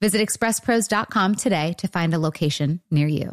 Visit expresspros.com today to find a location near you.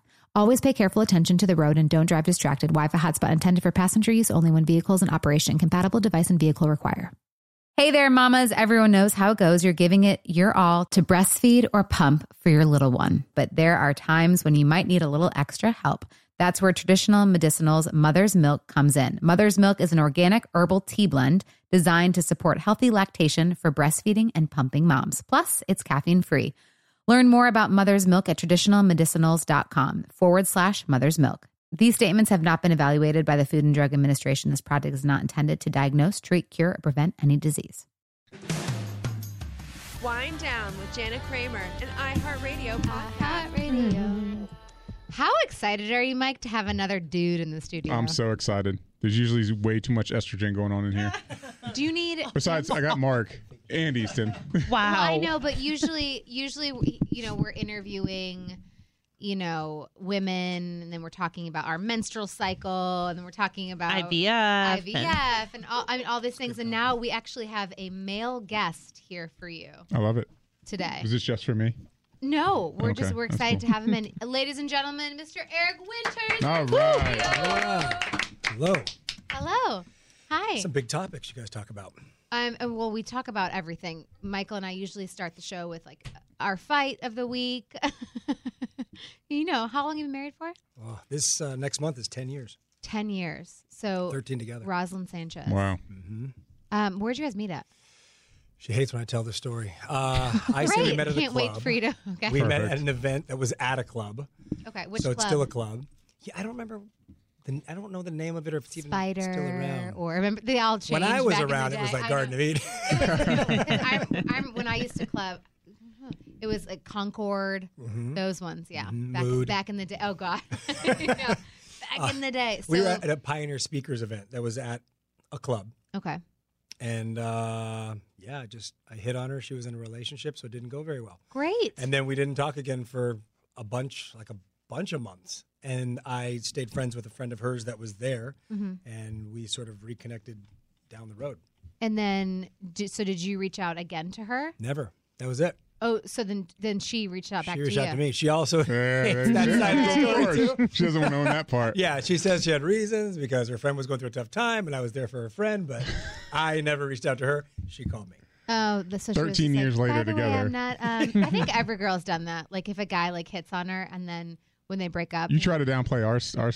Always pay careful attention to the road and don't drive distracted. Wi-Fi hotspot intended for passenger use only when vehicles in operation. Compatible device and vehicle require. Hey there, mamas. Everyone knows how it goes. You're giving it your all to breastfeed or pump for your little one. But there are times when you might need a little extra help. That's where traditional medicinals Mother's Milk comes in. Mother's Milk is an organic herbal tea blend designed to support healthy lactation for breastfeeding and pumping moms. Plus, it's caffeine free. Learn more about mother's milk at traditionalmedicinals.com forward slash mother's milk. These statements have not been evaluated by the Food and Drug Administration. This product is not intended to diagnose, treat, cure, or prevent any disease. Wind Down with Jana Kramer, an iHeartRadio podcast. Radio. Mm-hmm. How excited are you, Mike, to have another dude in the studio? I'm so excited. There's usually way too much estrogen going on in here. Do you need? Besides, I got Mark and Easton. Wow. Well, I know, but usually, usually, you know, we're interviewing, you know, women, and then we're talking about our menstrual cycle, and then we're talking about IVF. and- IVF, and all, I mean, all these things. And now we actually have a male guest here for you I love it. today. Is this just for me? No, we're Okay, just we're excited cool. to have him in. Ladies and gentlemen, Mr. Eric Winters. All right. Hello. Hello. Hi. Some big topics you guys talk about. Um, well, we talk about everything. Michael and I usually start the show with like our fight of the week. you know, how long have you been married for? Oh, this uh, next month is 10 years, 10 years. So, 13 together. Roselyn Sanchez. Wow. Um, where'd you guys meet at? She hates when I tell the story. Uh, I say we met at a Can't club. wait for you to. Okay. We met at an event that was at a club. okay. Which so club? it's still a club. Yeah, I don't remember. The, I don't know the name of it or if it's even Spider still around. or remember they all changed. when I was around, it was like I Garden know. of Eden. I'm, I'm, when I used to club, it was like Concord, those ones, yeah. Back, Mood. back in the day. Oh God, Yeah. back in the day. So, we were at a Pioneer Speakers event that was at a club. okay, And uh, yeah, just I hit on her. She was in a relationship, so it didn't go very well. great. And then we didn't talk again for a bunch, like a bunch of months. And I stayed friends with a friend of hers that was there, Mhm. and we sort of reconnected down the road. And then, so did you reach out again to her? Never. That was it. Oh, so then then she reached out back she to reached you. out to me. She also Yeah, hates there- that side of the story She doesn't want to own that part. Yeah, she says she had reasons because her friend was going through a tough time, and I was there for her friend. But I never reached out to her. She called me. Oh, the, so 13 years like, later By the way, together." I'm not. Um, I think every girl's done that. Like if a guy like hits on her, and then when they break up, You try to downplay our our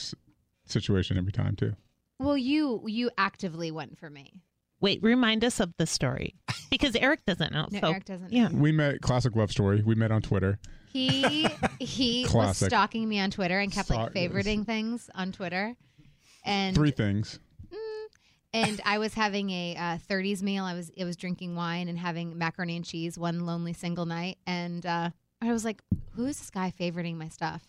situation every time too. Well, you you actively went for me. Wait, remind us of the story because Eric doesn't know. No, so Eric doesn't. yeah. We met classic love story. We met on Twitter. He he was stalking me on Twitter and kept like Stalk- favoriting things on Twitter, and Three things. and I was having a uh, 30s meal. I was it was drinking wine and having macaroni and cheese one lonely single night, and uh, I was like, "Who is this guy favoriting my stuff?"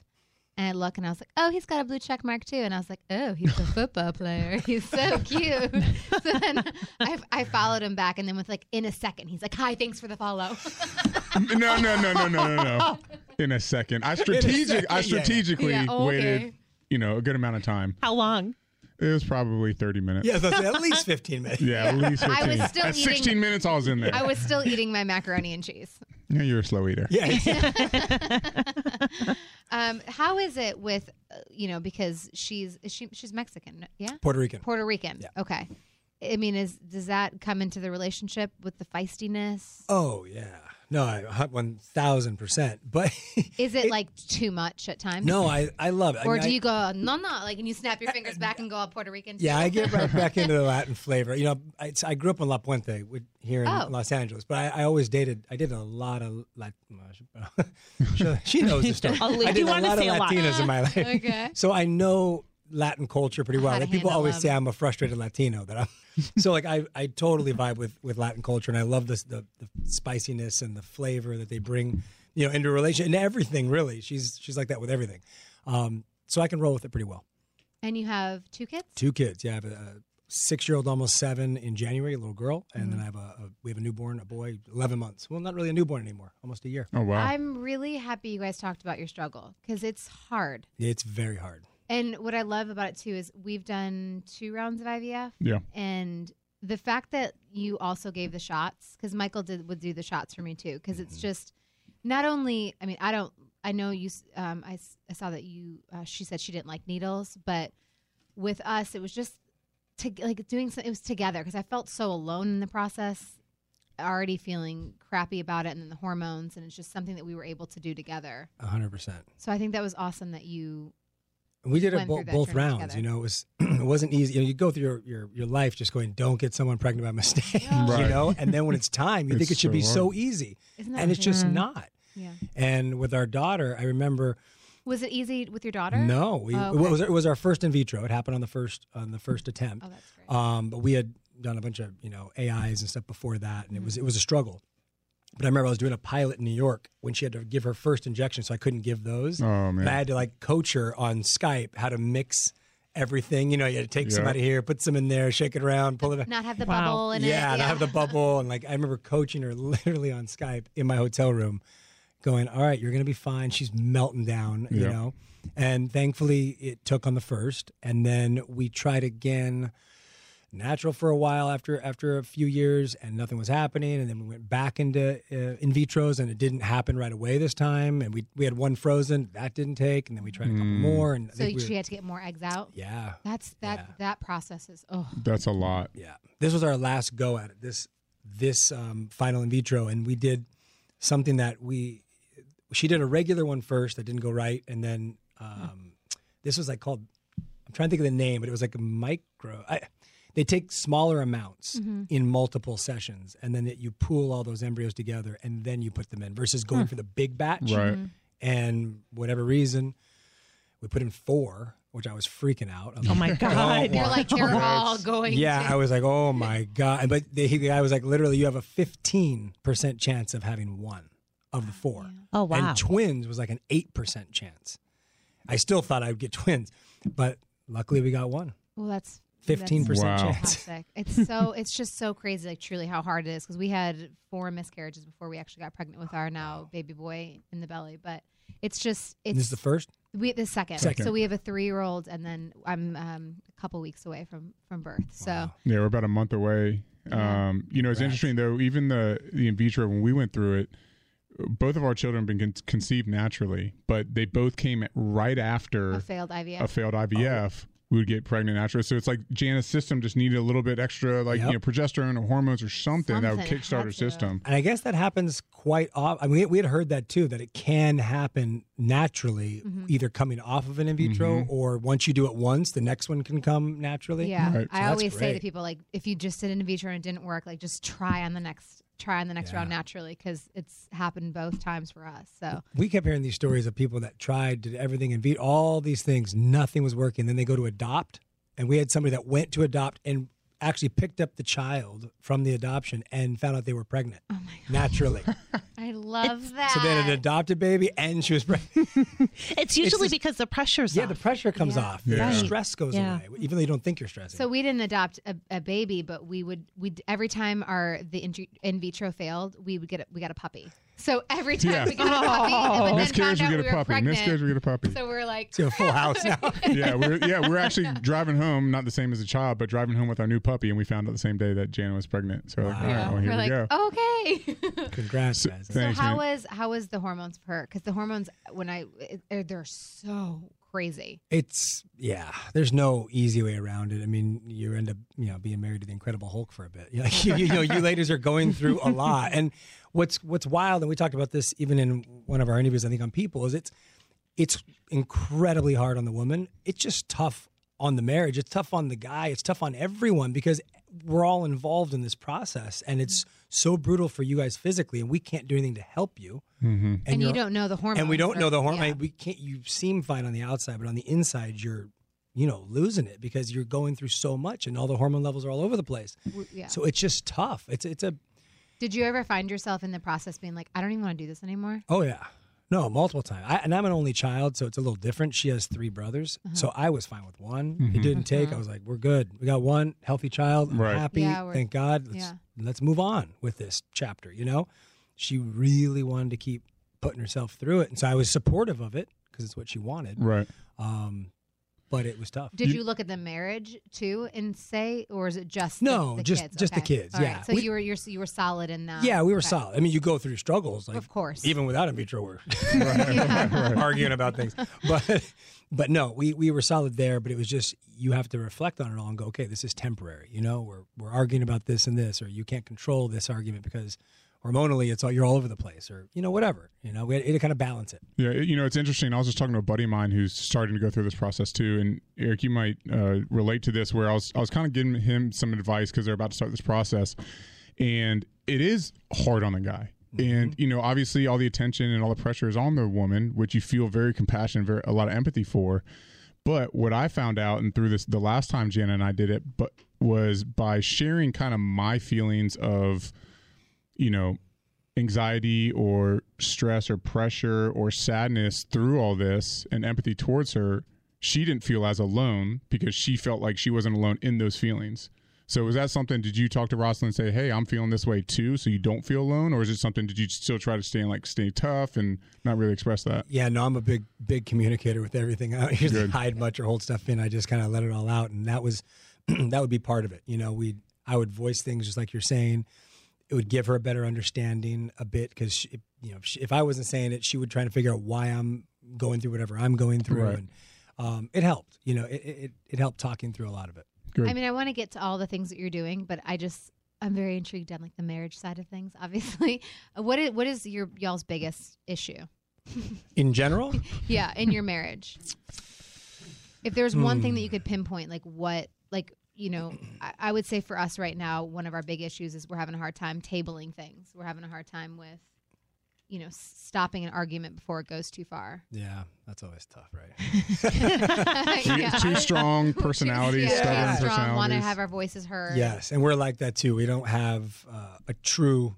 And I look and I was like, "Oh, he's got a blue check mark too." And I was like, "Oh, he's a football player. He's so cute." so then I, I followed him back, and then with like in a second, he's like, "Hi, thanks for the follow." No, no, no, no, no, no, no. In a second, I strategic. I second, yeah. strategically Yeah, okay. waited you know, a good amount of time. How long? It was probably 30 minutes. Yeah, that's at least 15 minutes. Yeah, at least 15. I was still At eating- 16 minutes, I was in there. I was still eating my macaroni and cheese. yeah, you're a slow eater. Yeah, Um, how is it with, uh, you know, because she's is she she's Mexican, yeah, Puerto Rican. Puerto Rican. Yeah. Okay. I mean, is does that come into the relationship with the feistiness? Oh yeah, no, I one thousand percent. But Is it, like too much at times? no, I I love it. I Or mean, do I- you go no no like and you snap your fingers back and go all Puerto Rican? Yeah. I get right back into the Latin flavor. You know, I, I grew up in La Puente here in Oh. Los Angeles, but I, I always dated. I did a lot of Lat- she, she knows the story. I'll did a lot of a lot. Latinas in my life. Okay. So I know Latin culture pretty well. Like people always them. say I'm a frustrated Latino. That I'm so like I, I totally vibe with, with Latin culture, and I love this the, the spiciness and the flavor that they bring, you know, into a relation and everything. Really, she's she's like that with everything. Um, so I can roll with it pretty well. And you have two kids? Two kids. Yeah, I have a, a six-year-old, almost seven in January, a little girl, and Mm-hmm. then I have a, a we have a newborn, a boy, eleven months. Well, not really a newborn anymore, almost a year. Oh, wow. I'm really happy you guys talked about your struggle because it's hard. It's very hard. And what I love about it too is we've done two rounds of IVF, yeah. and the fact that you also gave the shots because Michael did would do the shots for me too because it's just not only I mean I don't I know you s- um, I, s- I saw that you uh, she said she didn't like needles but with us it was just to, like doing something. it was together because I felt so alone in the process already feeling crappy about it and then the hormones and it's just something that we were able to do together hundred percent. so I think that was awesome that you We did it bo- both rounds. together. You know, it was it wasn't easy. You know, you go through your, your your life just going, don't get someone pregnant by mistake. You Right. know, and then when it's time, you think it should so be hard. so easy, isn't and it's just not. yeah And with our daughter, I remember was it easy with your daughter no, we Oh, it was it was our first in vitro. It happened on the first on the first attempt. oh that's great Um, but we had done a bunch of you know AIs and stuff before that, and it Mm-hmm. was it was a struggle. But I remember I was doing a pilot in New York when she had to give her first injection, so I couldn't give those. Oh, And I had to like coach her on Skype how to mix everything. You know, you had to take Yeah. some out of here, put some in there, shake it around, pull it back. not have the Wow. bubble in it Yeah, and I have the bubble, and like I remember coaching her literally on Skype in my hotel room, going, "All right, you're gonna be fine." She's melting down, you know. And thankfully, it took on the first, and then we tried again, natural for a while after after a few years, and nothing was happening. And then we went back into uh, in vitros, and it didn't happen right away this time. And we we had one frozen, that didn't take, and then we tried a couple more, and So think we she were- had to get more eggs out. yeah, That's that Yeah. that process is oh That's a lot. Yeah, this was our last go at it. This this um, final in vitro, and we did something that we she did a regular one first that didn't go right, and then um, this was like called I'm trying to think of the name, but it was like a micro. I, they take smaller amounts mm-hmm. in multiple sessions, and then it, you pool all those embryos together, and then you put them in. Versus going hmm. for the big batch, Right. Mm-hmm. and whatever reason, we put in four, which I was freaking out. I was Oh like, oh, my God. you're like they're all going yeah, to- I was like, oh my god! But the, the guy was like, literally, you have a fifteen percent chance of having one of the four. Oh, oh wow. And twins was like an eight percent chance. I still thought I'd get twins, but luckily we got one. well that's Fifteen that's percent Wow. chance. It's so it's just so crazy like truly how hard it is because we had four miscarriages before we actually got pregnant with our now baby boy in the belly but it's just it's This is the first. we the second. Second. so we have a three year old and then I'm um, a couple weeks away from from birth so Yeah, we're about a month away. Yeah. Um, you know, it's Congrats. interesting though. Even the the in vitro when we went through it, both of our children have been con- conceived naturally, but they both came right after a failed IVF a failed IVF. We would get pregnant naturally. So it's like Jana's system just needed a little bit extra, like Yep. you know, progesterone or hormones or something, that would Something. It kickstart her system. And I guess that happens quite often. I mean, we- we had heard that too, that it can happen naturally, Mm-hmm. either coming off of an in vitro Mm-hmm. or once you do it once, the next one can come naturally. Yeah, Right. I So that's always say to people like, if you just did an in vitro and it didn't work, like just try on the next, try on the next Yeah. round naturally because it's happened both times for us. So we kept hearing these stories of people that tried did everything and beat all these things, nothing was working. Then they go to adopt, and we had somebody that went to adopt and actually picked up the child from the adoption and found out they were pregnant oh my god, naturally. I love that. so they had an adopted baby and she was pregnant. It's usually just- because the pressure's yeah, off. the pressure comes Yeah. off. Yeah. The Right. stress goes Yeah. away, even though you don't think you're stressing. So we didn't adopt a, a baby, but we would we every time our the in, in vitro failed, we would get a, we got a puppy. So every time Yeah. we get a puppy, but oh. then Miscarriage, found we get a were puppy. pregnant. Miscarriage, we get a puppy. So we're like, It's a full house now. yeah, we're yeah we're actually driving home, not the same as a child, but driving home with our new puppy, and we found out the same day that Jana was pregnant. So we're like, all right, well, here we're we like, go. okay. Congrats, So- guys. so Thanks, how man. was how was the hormones for her? Because the hormones when I they're so crazy. It's yeah. There's no easy way around it. I mean, you end up you know being married to the Incredible Hulk for a bit. Like you, you know, you ladies are going through a lot. And what's what's wild, and we talked about this even in one of our interviews, I think on People, is it's it's incredibly hard on the woman. It's just tough on the marriage. It's tough on the guy. It's tough on everyone because we're all involved in this process, and it's so brutal for you guys physically, and we can't do anything to help you. Mm-hmm. And, you you're- don't know the hormones. and we don't or- know the hormone. yeah. We can't. You seem fine on the outside, but on the inside, you're, you know, losing it because you're going through so much, and all the hormone levels are all over the place. Yeah. So it's just tough. It's it's a Did you ever find yourself in the process being like, I don't even want to do this anymore? oh yeah, no, multiple times. I, and I'm an only child, so it's a little different. She has three brothers, Uh-huh. so I was fine with one. It didn't take. I was like, we're good. We got one healthy child. I'm Right. happy. Yeah, Thank God. Let's yeah. let's move on with this chapter. You know, she really wanted to keep putting herself through it, and so I was supportive of it because it's what she wanted. Right. Um, but it was tough. Did you, look at the marriage too and say, or is it just No, the just- kids? just the kids, All right. yeah. So We- you were you're, you were solid in that. Yeah, we were Okay. solid. I mean, you go through struggles, like Of course. even without in vitro, we're arguing about things. But but no, we we were solid there. But it was just you have to reflect on it all and go, okay, this is temporary. You know, we're we're arguing about this and this, or you can't control this argument because hormonally it's all you're all over the place, or you know whatever. You know, we had to kind of balance it. Yeah, it- you know, it's interesting. I was just talking to a buddy of mine who's starting to go through this process too. And Eric, you might uh, relate to this. Where I was, I was kind of giving him some advice because they're about to start this process, and it is hard on the guy. And you know, obviously, all the attention and all the pressure is on the woman, which you feel very compassion, very a lot of empathy for. But what I found out, and through this, the last time Jana and I did it, but was by sharing kind of my feelings of, you know, anxiety or stress or pressure or sadness through all this and empathy towards her, she didn't feel as alone because she felt like she wasn't alone in those feelings. So was that something? Did you talk to Roselyn and say, "Hey, I'm feeling this way too," so you don't feel alone, or is it something? Did you still try to stay like stay tough and not really express that? Yeah, no, I'm a big, big communicator with everything. I don't usually Good. hide much or hold stuff in. I just kind of let it all out, and that was that would be part of it. You know, we I would voice things just like you're saying. It would give her a better understanding a bit because you know if, she, if I wasn't saying it, she would try to figure out why I'm going through whatever I'm going through, Right. and um, it helped. You know, it, it it helped talking through a lot of it. Good. I mean, I want to get to all the things that you're doing, but I just I'm very intrigued on like the marriage side of things. Obviously, Uh, what is what is your y'all's biggest issue? In general, Yeah, in your marriage. If there's one thing that Hmm. you could pinpoint, like what, like you know, I, I would say for us right now, one of our big issues is we're having a hard time tabling things. We're having a hard time with, you know, s- stopping an argument before it goes too far. yeah, that's always tough, right? Yeah. Two strong personalities, yeah, stubborn too strong, want to have our voices heard. Yes, and we're like that too. We don't have uh, a true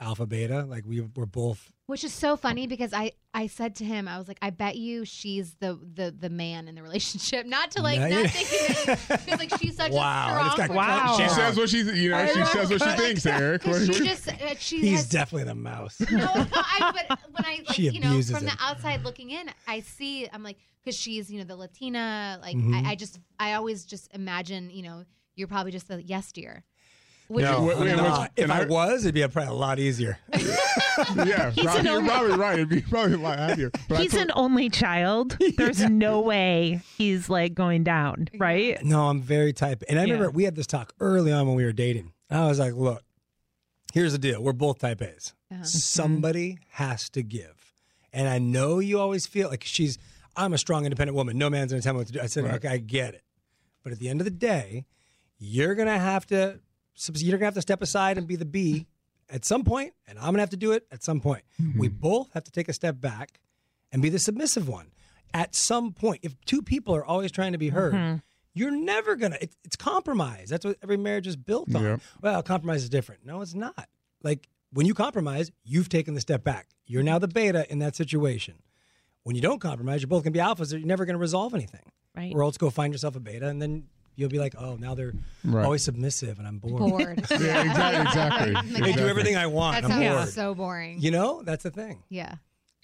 alpha beta. Like we we're both Which is so funny because I I said to him, I was like, I bet you she's the the the man in the relationship. Not to like No, not you- thinking because like she's such Wow, a strong guy- Wow. She says what she, you know, she says what she thinks, Eric. What- she just uh, she he's has definitely the mouse. no, no, I, but when I like you know abuses from the outside looking in, I see I'm like because she's you know the Latina like Mhm. I, I just I always just imagine you know you're probably just the yes dear. Which no, Wait, I'm wait, not. what's- if I, I- was, it'd be a, probably a lot easier. yeah, He's Rob, an you're only- probably right. It'd be probably a lot happier. But He's told- an only child. There's no way he's like going down, right? No, I'm very type. And I Yeah. remember we had this talk early on when we were dating. I was like, look, here's the deal. We're both type A's. Uh-huh. Somebody has to give. And I know you always feel like she's, I'm a strong, independent woman. No man's going to tell me what to do. I said, Right. okay, I get it. But at the end of the day, you're going to have to, you're going to have to step aside and be the B at some point, and I'm going to have to do it at some point. Mm-hmm. We both have to take a step back and be the submissive one at some point. If two people are always trying to be heard, you're never gonna. It, it's compromise. That's what every marriage is built on. Yep. Well, compromise is different. No, it's not. Like when you compromise, you've taken the step back. You're now the beta in that situation. When you don't compromise, you're both gonna be alphas. You're never gonna resolve anything. Right. Or else go find yourself a beta, and then You'll be like, oh, now they're Right. always submissive, and I'm bored. Bored. Yeah, exactly. exactly. Like, They do everything I want. That I'm sounds bored. so boring. You know, that's the thing. Yeah.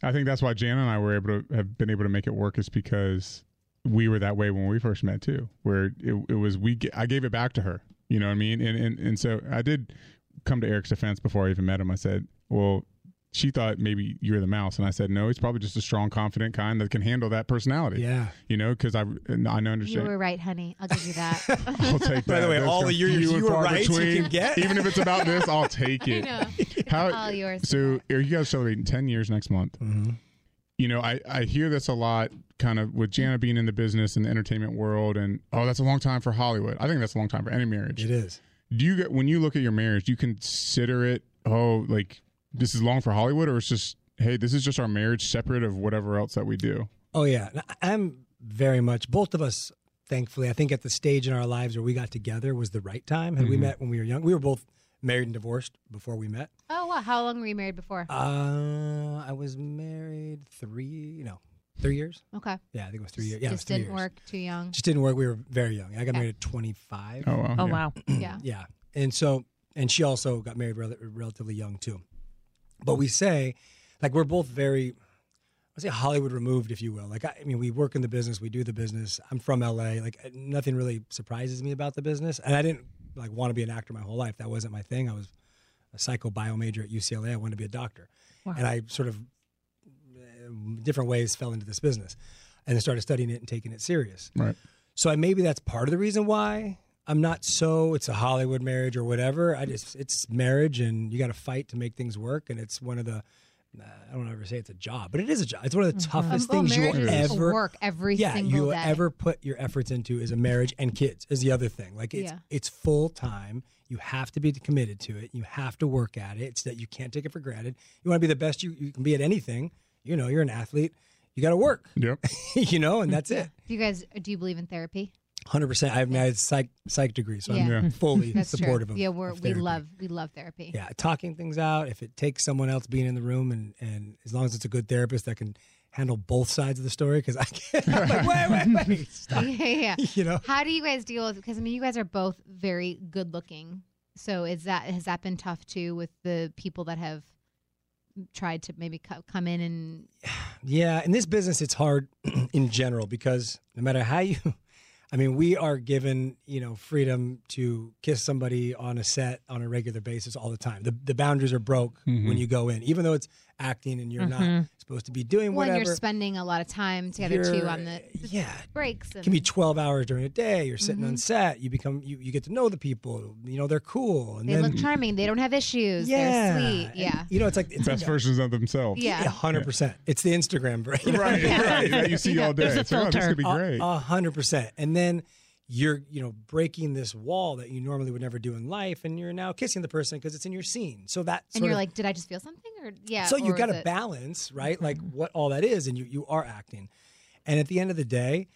I think that's why Jan and I were able to have been able to make it work is because we were that way when we first met too. Where it, it was we g- I gave it back to her. You know what I mean? And and and so I did come to Eric's defense before I even met him. I said, well. She thought maybe you're the mouse, and I said no. He's probably just a strong, confident kind that can handle that personality. Yeah. you know, because I and I know You understand. were right, honey. I'll give you that. I'll take that. By the way, Those all the years few and you were far right you can get. even if it's about this, I'll take it. know. How, All yours. So, are you guys celebrating ten years next month? Mm-hmm. You know, I I hear this a lot, kind of with Jana being in the business and the entertainment world, and oh, that's a long time for Hollywood. I think that's a long time for any marriage. It is. Do you get when you look at your marriage, do you consider it oh like this is long for Hollywood, or it's just hey, this is just our marriage separate of whatever else that we do? Oh yeah, I'm very much. Both of us, thankfully, I think at the stage in our lives where we got together was the right time. Had we met when we were young, we were both married and divorced before we met. oh wow, how long were you married before? Uh, I was married three, no, three years. okay. Yeah, I think it was three years. Yeah, it was Just three didn't years. work. Too young. Just didn't work. We were very young. I got married at 25. Oh wow. Oh yeah. wow. yeah. Yeah. And so, and she also got married rel- relatively young too. But we say, like, we're both very, I say Hollywood removed, if you will. Like, I, I mean, we work in the business, we do the business. I'm from LA. Like, nothing really surprises me about the business. And I didn't like want to be an actor my whole life. That wasn't my thing. I was a psycho bio major at UCLA. I wanted to be a doctor. And I sort of, uh, different ways fell into this business and then started studying it and taking it serious. Right. So I, maybe that's part of the reason why I'm not so. It's a Hollywood marriage or whatever. I just it's marriage, and you got to fight to make things work. And it's one of the. I don't ever say it's a job, but it is a job. It's one of the toughest Um, oh, things you'll ever work every yeah single you will day. ever put your efforts into is a marriage and kids is the other thing. Like it's Yeah. it's full time. You have to be committed to it. You have to work at it. It's that you can't take it for granted. You want to be the best you, you can be at anything. You know, you're an athlete. You got to work. Yep. you know, and that's it. Do you guys do you believe in therapy? Hundred percent. I mean have my psych psych degree, so Yeah. Yeah. I'm fully That's supportive true. of yeah, we're, of we love we love therapy. yeah talking things out. If it takes someone else being in the room, and and as long as it's a good therapist that can handle both sides of the story, because I can't. I'm like, wait, wait, wait, stop. yeah, yeah. You know. How do you guys deal with? Because I mean, you guys are both very good looking. So is that has that been tough too with the people that have tried to maybe co- come in and Yeah, in this business, it's hard in general because no matter how you, I mean, we are given you know freedom to kiss somebody on a set on a regular basis all the time. The the boundaries are broke mm-hmm. when you go in, even though it's acting and you're not supposed to be doing when whatever. you're spending a lot of time together too You're- on the yeah. breaks. And, It can be 12 hours during a day. You're sitting Mm-hmm. on set. You become you, you get to know the people. You know they're cool, and they then look charming. They don't have issues. yeah, They're sweet. And, Yeah. You know, it's like it's Best versions of themselves. Yeah. hundred percent. It's the Instagram brain, Right. Right. That you see all day. There's a It's like, oh, this could be great. A hundred percent. And then you're, you know, breaking this wall that you normally would never do in life, and you're now kissing the person because it's in your scene. So that And you're of- like, did I just feel something? Or yeah. so you got to balance, right? Like mm-hmm. what all that is, and you you are acting. And at the end of the day,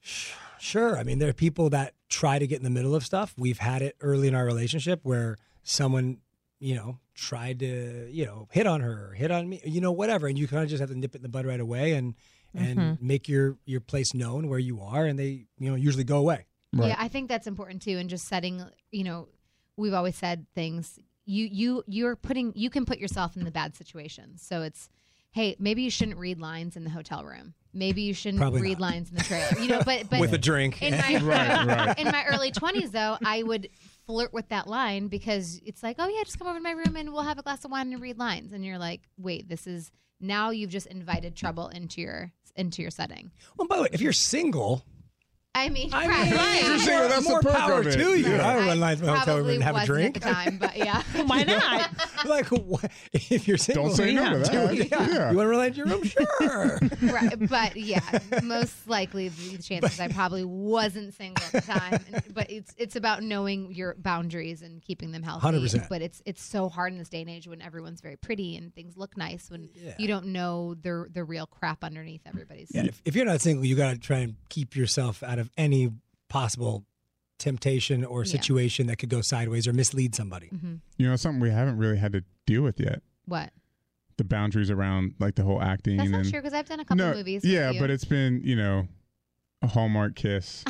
sure. I mean, there are people that try to get in the middle of stuff. We've had it early in our relationship where someone, you know, tried to, you know, hit on her, hit on me, you know, whatever, and you kind of just have to nip it in the bud right away and and mm-hmm. make your your place known where you are, and they, you know, usually go away. Right. Yeah, I think that's important too. And just setting, you know, we've always said things. You you you're putting you can put yourself in the bad situations. So it's, hey, maybe you shouldn't read lines in the hotel room. Maybe you shouldn't Probably read not. lines in the trailer. You know, but but With a drink. in my Right, right. in my early twenties though, I would flirt with that line because it's like, oh yeah, just come over to my room and we'll have a glass of wine and read lines. And you're like, wait, this is now you've just invited trouble into your into your setting. Well, by the way, if you're single, I mean, I mean, right. You're single, that's the more perk power of it. to you. I would run lines in my hotel room and have a drink. at the time, but yeah. Why not? like, what, if you're single, Don't say no to that. Yeah. Yeah. You want to run out your room? Sure. right, but yeah, most likely the chances I probably wasn't single at the time. And- But it's it's about knowing your boundaries and keeping them healthy. 100%. But it's it's so hard in this day and age when everyone's very pretty and things look nice when Yeah. you don't know the the real crap underneath everybody's. yeah, if, if you're not single, you got to try and keep yourself out of any possible temptation or Yeah. situation that could go sideways or mislead somebody. hmm You know, something we haven't really had to deal with yet. What? The boundaries around like the whole acting That's not and true because I've done a couple no, movies. with yeah, you. but it's been you know a Hallmark kiss.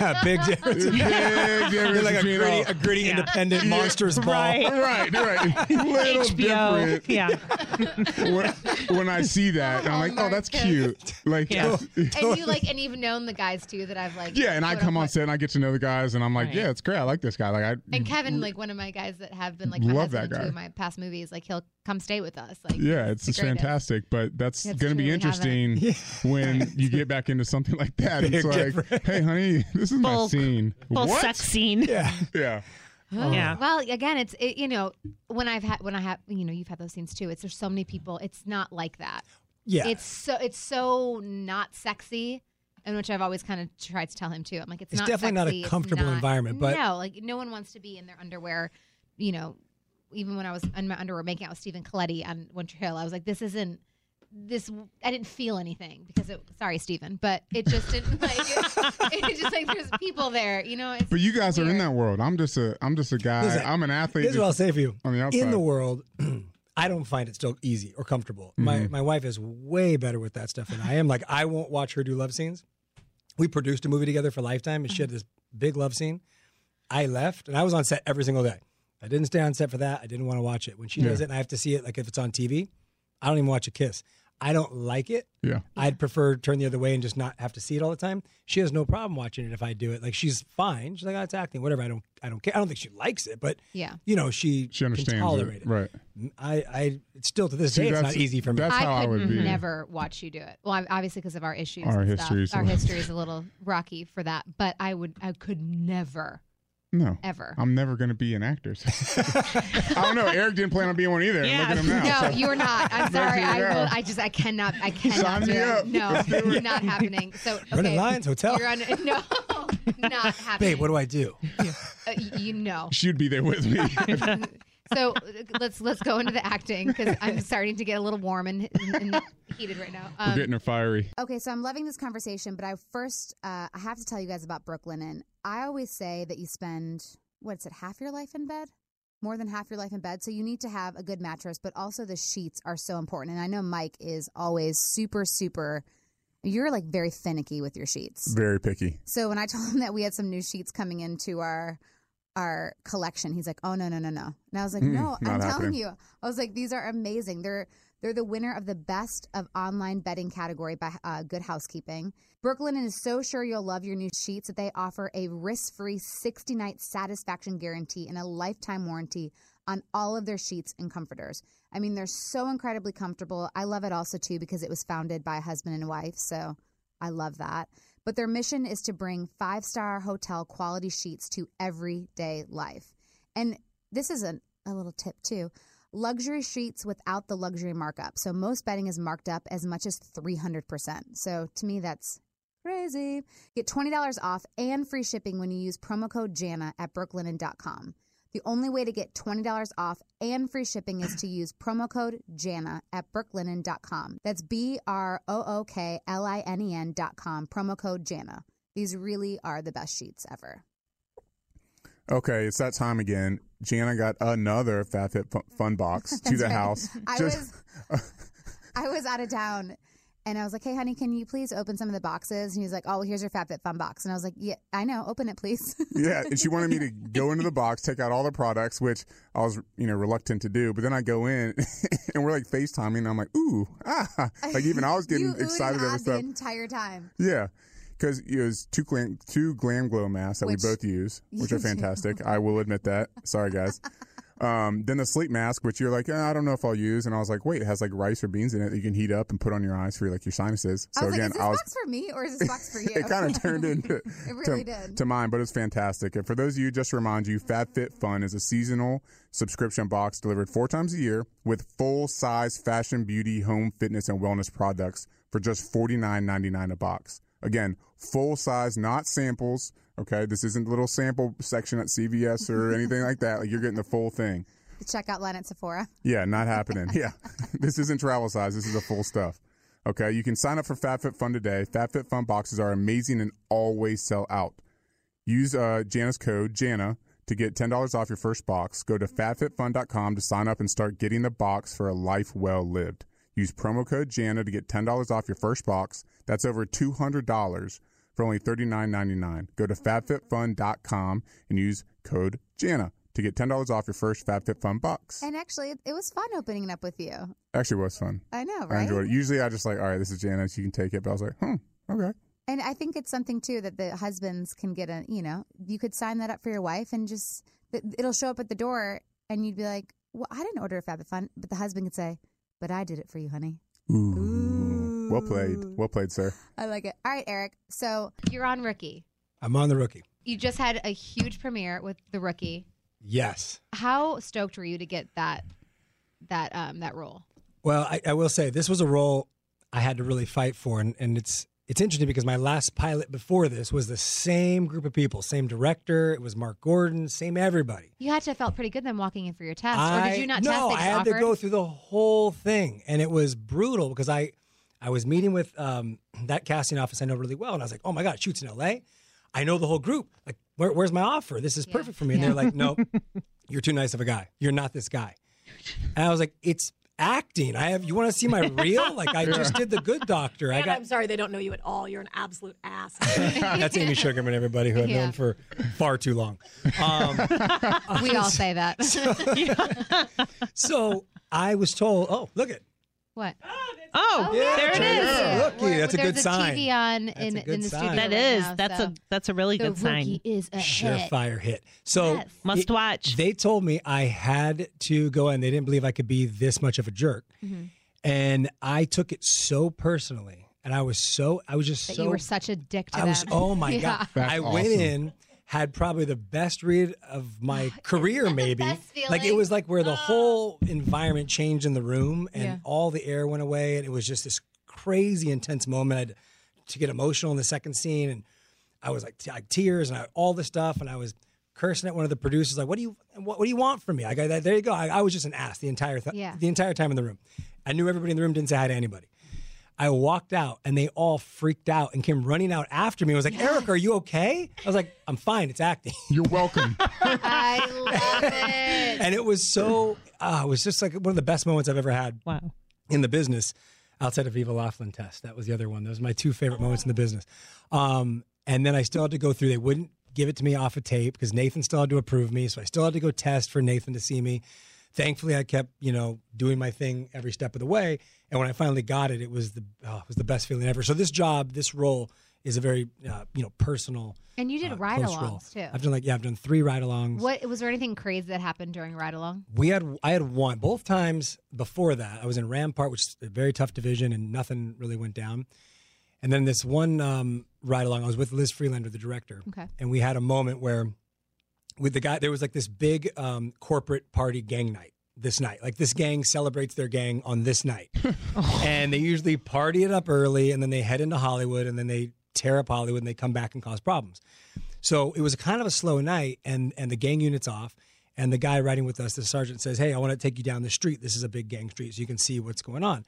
yeah, big difference. Big difference They're like a between gritty, all- a gritty independent Monster's Ball. Right. Right, right. Little HBO. different. Yeah. When, when I see that, I'm like, oh, oh Hallmark that's kids. cute. Like, Yeah. and you like, and you've known the guys too that I've like. yeah. And I put come on with. set and I get to know the guys, and I'm like, Right. yeah, it's great. I like this guy. Like, I And Kevin, like one of my guys that have been like my Love that husband in two guy. of my past movies, like he'll come stay with us. Like Yeah, it's, the it's greatest. fantastic, but that's It's going to be truly interesting when you get back into something like that. It's like, difference. hey, honey, this is my Full- scene. Full what? sex scene. Yeah. Yeah, oh. Yeah. Well, again, it's it, you know when I've had when I have you know you've had those scenes too. It's there's so many people. It's not like that. Yeah. It's so it's so not sexy, and which I've always kind of tried to tell him too. I'm like, it's, It's not definitely not a sexy, it's comfortable not- environment, but- no, like no one wants to be in their underwear. You know, even when I was in my underwear making out with Stephen Colletti on One Tree Hill, I was like, this isn't. This I didn't feel anything because it. Sorry, Stephen, but it just didn't like. It, it just like there's people there, you know. It's, but you guys are in that world. I'm just a, I'm just a guy. Listen, I'm an athlete. Here's what I'll say for you. on the outside. In the world, I don't find it still easy or comfortable. My Mm-hmm. my wife is way better with that stuff than I am. Like I won't watch her do love scenes. We produced a movie together for Lifetime, and she had this big love scene. I left, and I was on set every single day. I didn't stay on set for that. I didn't want to watch it. When she does it, and I have to see it, like if it's on TV, I don't even watch a kiss. I don't like it. yeah. I'd prefer turn the other way and just not have to see it all the time. She has no problem watching it if I do it. Like she's fine. She's like, oh, it's acting, whatever. I don't, I don't care. I don't think she likes it, but Yeah. you know, she She understands can tolerate it, it. right? I, I, it's still to this See, day, it's that's- not easy for me. That's how I could would be. never watch you do it. Well, ob- obviously because of our issues. Our history is Stuff. a Our history is a little rocky for that, but I would, I could never, No, ever. I'm never going to be an actor. I don't know. Eric didn't plan on being one either. Yeah. Look at him now. no, So- you're not. I'm sorry. I will. I just. I cannot. I cannot Sign do me it. up. No, Let's do not happening. So okay, Running Lions hotel. You're on. No, not happening. Babe, what do I do? Uh, you know. She'd be there with me. So uh, let's let's go into the acting because I'm starting to get a little warm and, and, and heated right now. We're Um, getting her fiery. Okay, so I'm loving this conversation, but I first uh, I have to tell you guys about Brooklinen. And I always say that you spend what's it, half your life in bed, more than half your life in bed. So you need to have a good mattress, but also the sheets are so important. And I know Mike is always super super. You're like very finicky with your sheets. Very picky. So when I told him that we had some new sheets coming into our our collection, he's like, "Oh no, no, no, no!" And I was like, Mm, "No, I'm telling you." I was like, "These are amazing. They're they're the winner of the best of online bedding category by uh, Good Housekeeping. Brooklinen is so sure you'll love your new sheets that they offer a risk-free 60-night satisfaction guarantee and a lifetime warranty on all of their sheets and comforters. I mean, they're so incredibly comfortable. I love it also too because it was founded by a husband and wife, so I love that. But their mission is to bring five star hotel quality sheets to everyday life. And this is a, a little tip too luxury sheets without the luxury markup. So most bedding is marked up as much as 300%. So to me, that's crazy. Get $20 off and free shipping when you use promo code JANA at brooklinen.com. The only way to get $20 off and free shipping is to use promo code JANA at brooklinen.com. That's B R O O K L I N E N.com, promo code JANA. These really are the best sheets ever. Okay, it's that time again. Jana got another FabFit fu- Fun box to the right. house. I Just- was I was out of town and I was like, Hey honey, can you please open some of the boxes? And he was like, Oh, well, here's your FabFitFun box. And I was like, Yeah, I know, open it please. yeah, and she wanted me to go into the box, take out all the products, which I was, you know, reluctant to do. But then I go in, and we're like FaceTiming, and I'm like, ooh, ah, like even I was getting excited over ahed the stuff. entire time. Yeah, because it was two glam, two GlamGlow masks that Which- we both use, which are do. fantastic. I will admit that. Sorry, guys. Um, then the sleep mask, which you're like, eh, I don't know if I'll use, and I was like, wait, it has like rice or beans in it that you can heat up and put on your eyes for like your sinuses. So I was again, like, Is this I was box for me or is this box for you? it kind of turned into It really to, did. to mine, but it's fantastic. And for those of you, just to remind you, FabFitFun is a seasonal subscription box delivered four times a year with full size fashion, beauty, home, fitness, and wellness products for just forty nine ninety nine a box. Again, full size, not samples. Okay, this isn't a little sample section at CVS or anything like that. Like you're getting the full thing. The checkout line at Sephora. Yeah, not happening. Yeah. this isn't travel size. This is the full stuff. Okay. You can sign up for FabFitFun today. FabFitFun boxes are amazing and always sell out. Use uh, Jana's code, Jana, to get $10 off your first box. Go to fabfitfun.com to sign up and start getting the box for a life well lived. Use promo code Jana to get $10 off your first box. That's over $200 for only $39.99. Go to fabfitfun.com and use code JANA to get $10 off your first FabFitFun box. And actually, it, was fun opening it up with you. Actually, it was fun. I know, right? I enjoyed it. Usually, I just like, all right, this is Jana. She can take it. But I was like, hmm, okay. And I think it's something too that the husbands can get a, you know, you could sign that up for your wife and just, it'll show up at the door and you'd be like, well, I didn't order a FabFitFun. But the husband could say, but I did it for you, honey. Ooh. Well played. Well played, sir. I like it. All right, Eric. So You're on Rookie. I'm on the rookie. You just had a huge premiere with the Rookie. Yes. How stoked were you to get that that um that role? Well, I, I will say this was a role I had to really fight for, and, and it's it's interesting because my last pilot before this was the same group of people, same director. It was Mark Gordon, same everybody. You had to have felt pretty good then walking in for your test, or did you not no, test? I had offered? to go through the whole thing, and it was brutal because I I was meeting with um, that casting office I know really well, and I was like, oh my god, shoots in L.A. I know the whole group. Like, where, where's my offer? This is Yeah. perfect for me. And Yeah. they're like, no, you're too nice of a guy. You're not this guy. And I was like, it's acting. I have. You want to see my real? Like, I just did the Good Doctor. I got. I'm sorry they don't know you at all. You're an absolute ass. That's Amy Sugarman, everybody who I've Yeah. known for far too long. Um, we all say that. so I was told, oh, look it. What? Oh, Yeah, there it check it is. out. Rookie, We're- that's a there's good sign. TV on in, a good in the sign. studio. That right is. now, that's so a that's a really the good sign. Rookie is a hit. Surefire hit. So Yes. Must it- watch. They told me I had to go in. They didn't believe I could be this much of a jerk. Mm-hmm. And I took it so personally. And I was so, I was just That so. you were such a dick to I them. was, oh my Yeah. God. That's I went in, had probably the best read of my career, maybe. Like it was like where the whole environment changed in the room and Yeah. all the air went away. And it was just this crazy intense moment. I had to get emotional in the second scene. And I was like, t- like tears and I, all this stuff. And I was cursing at one of the producers, like, what do you, what, what do you want from me? I go, there you go. I, I was just an ass the entire, th- Yeah. the entire time in the room. I knew everybody in the room didn't say hi to anybody. I walked out and they all freaked out and came running out after me. I was like, Eric, are you okay? I was like, I'm fine. It's acting. You're welcome. I love it. And it was so, uh, it was just like one of the best moments I've ever had wow. in the business outside of Viva Laughlin test. That was the other one. Those are my two favorite moments in the business. Um, and then I still had to go through, they wouldn't give it to me off a tape because Nathan still had to approve me. So I still had to go test for Nathan to see me. Thankfully, I kept, you know, doing my thing every step of the way. And when I finally got it, it was the oh, it was the best feeling ever. So this job, this role, is a very uh, you know personal. And you did uh, ride close role. alongs too. I've done like yeah, I've done three ride alongs. What was there anything crazy that happened during ride along? We had I had one both times before that. I was in Rampart, which is a very tough division, and nothing really went down. And then this one um, ride along, I was with Liz Friedlander, the director, Okay. and we had a moment where with the guy there was like this big um, corporate party gang night this night. Like this gang celebrates their gang on this night, and they usually party it up early, and then they head into Hollywood, and then they tear up Hollywood, and they come back and cause problems. So it was kind of a slow night, and and the gang unit's off, and the guy riding with us, the sergeant says, "Hey, I want to take you down the street. This is a big gang street, so you can see what's going on."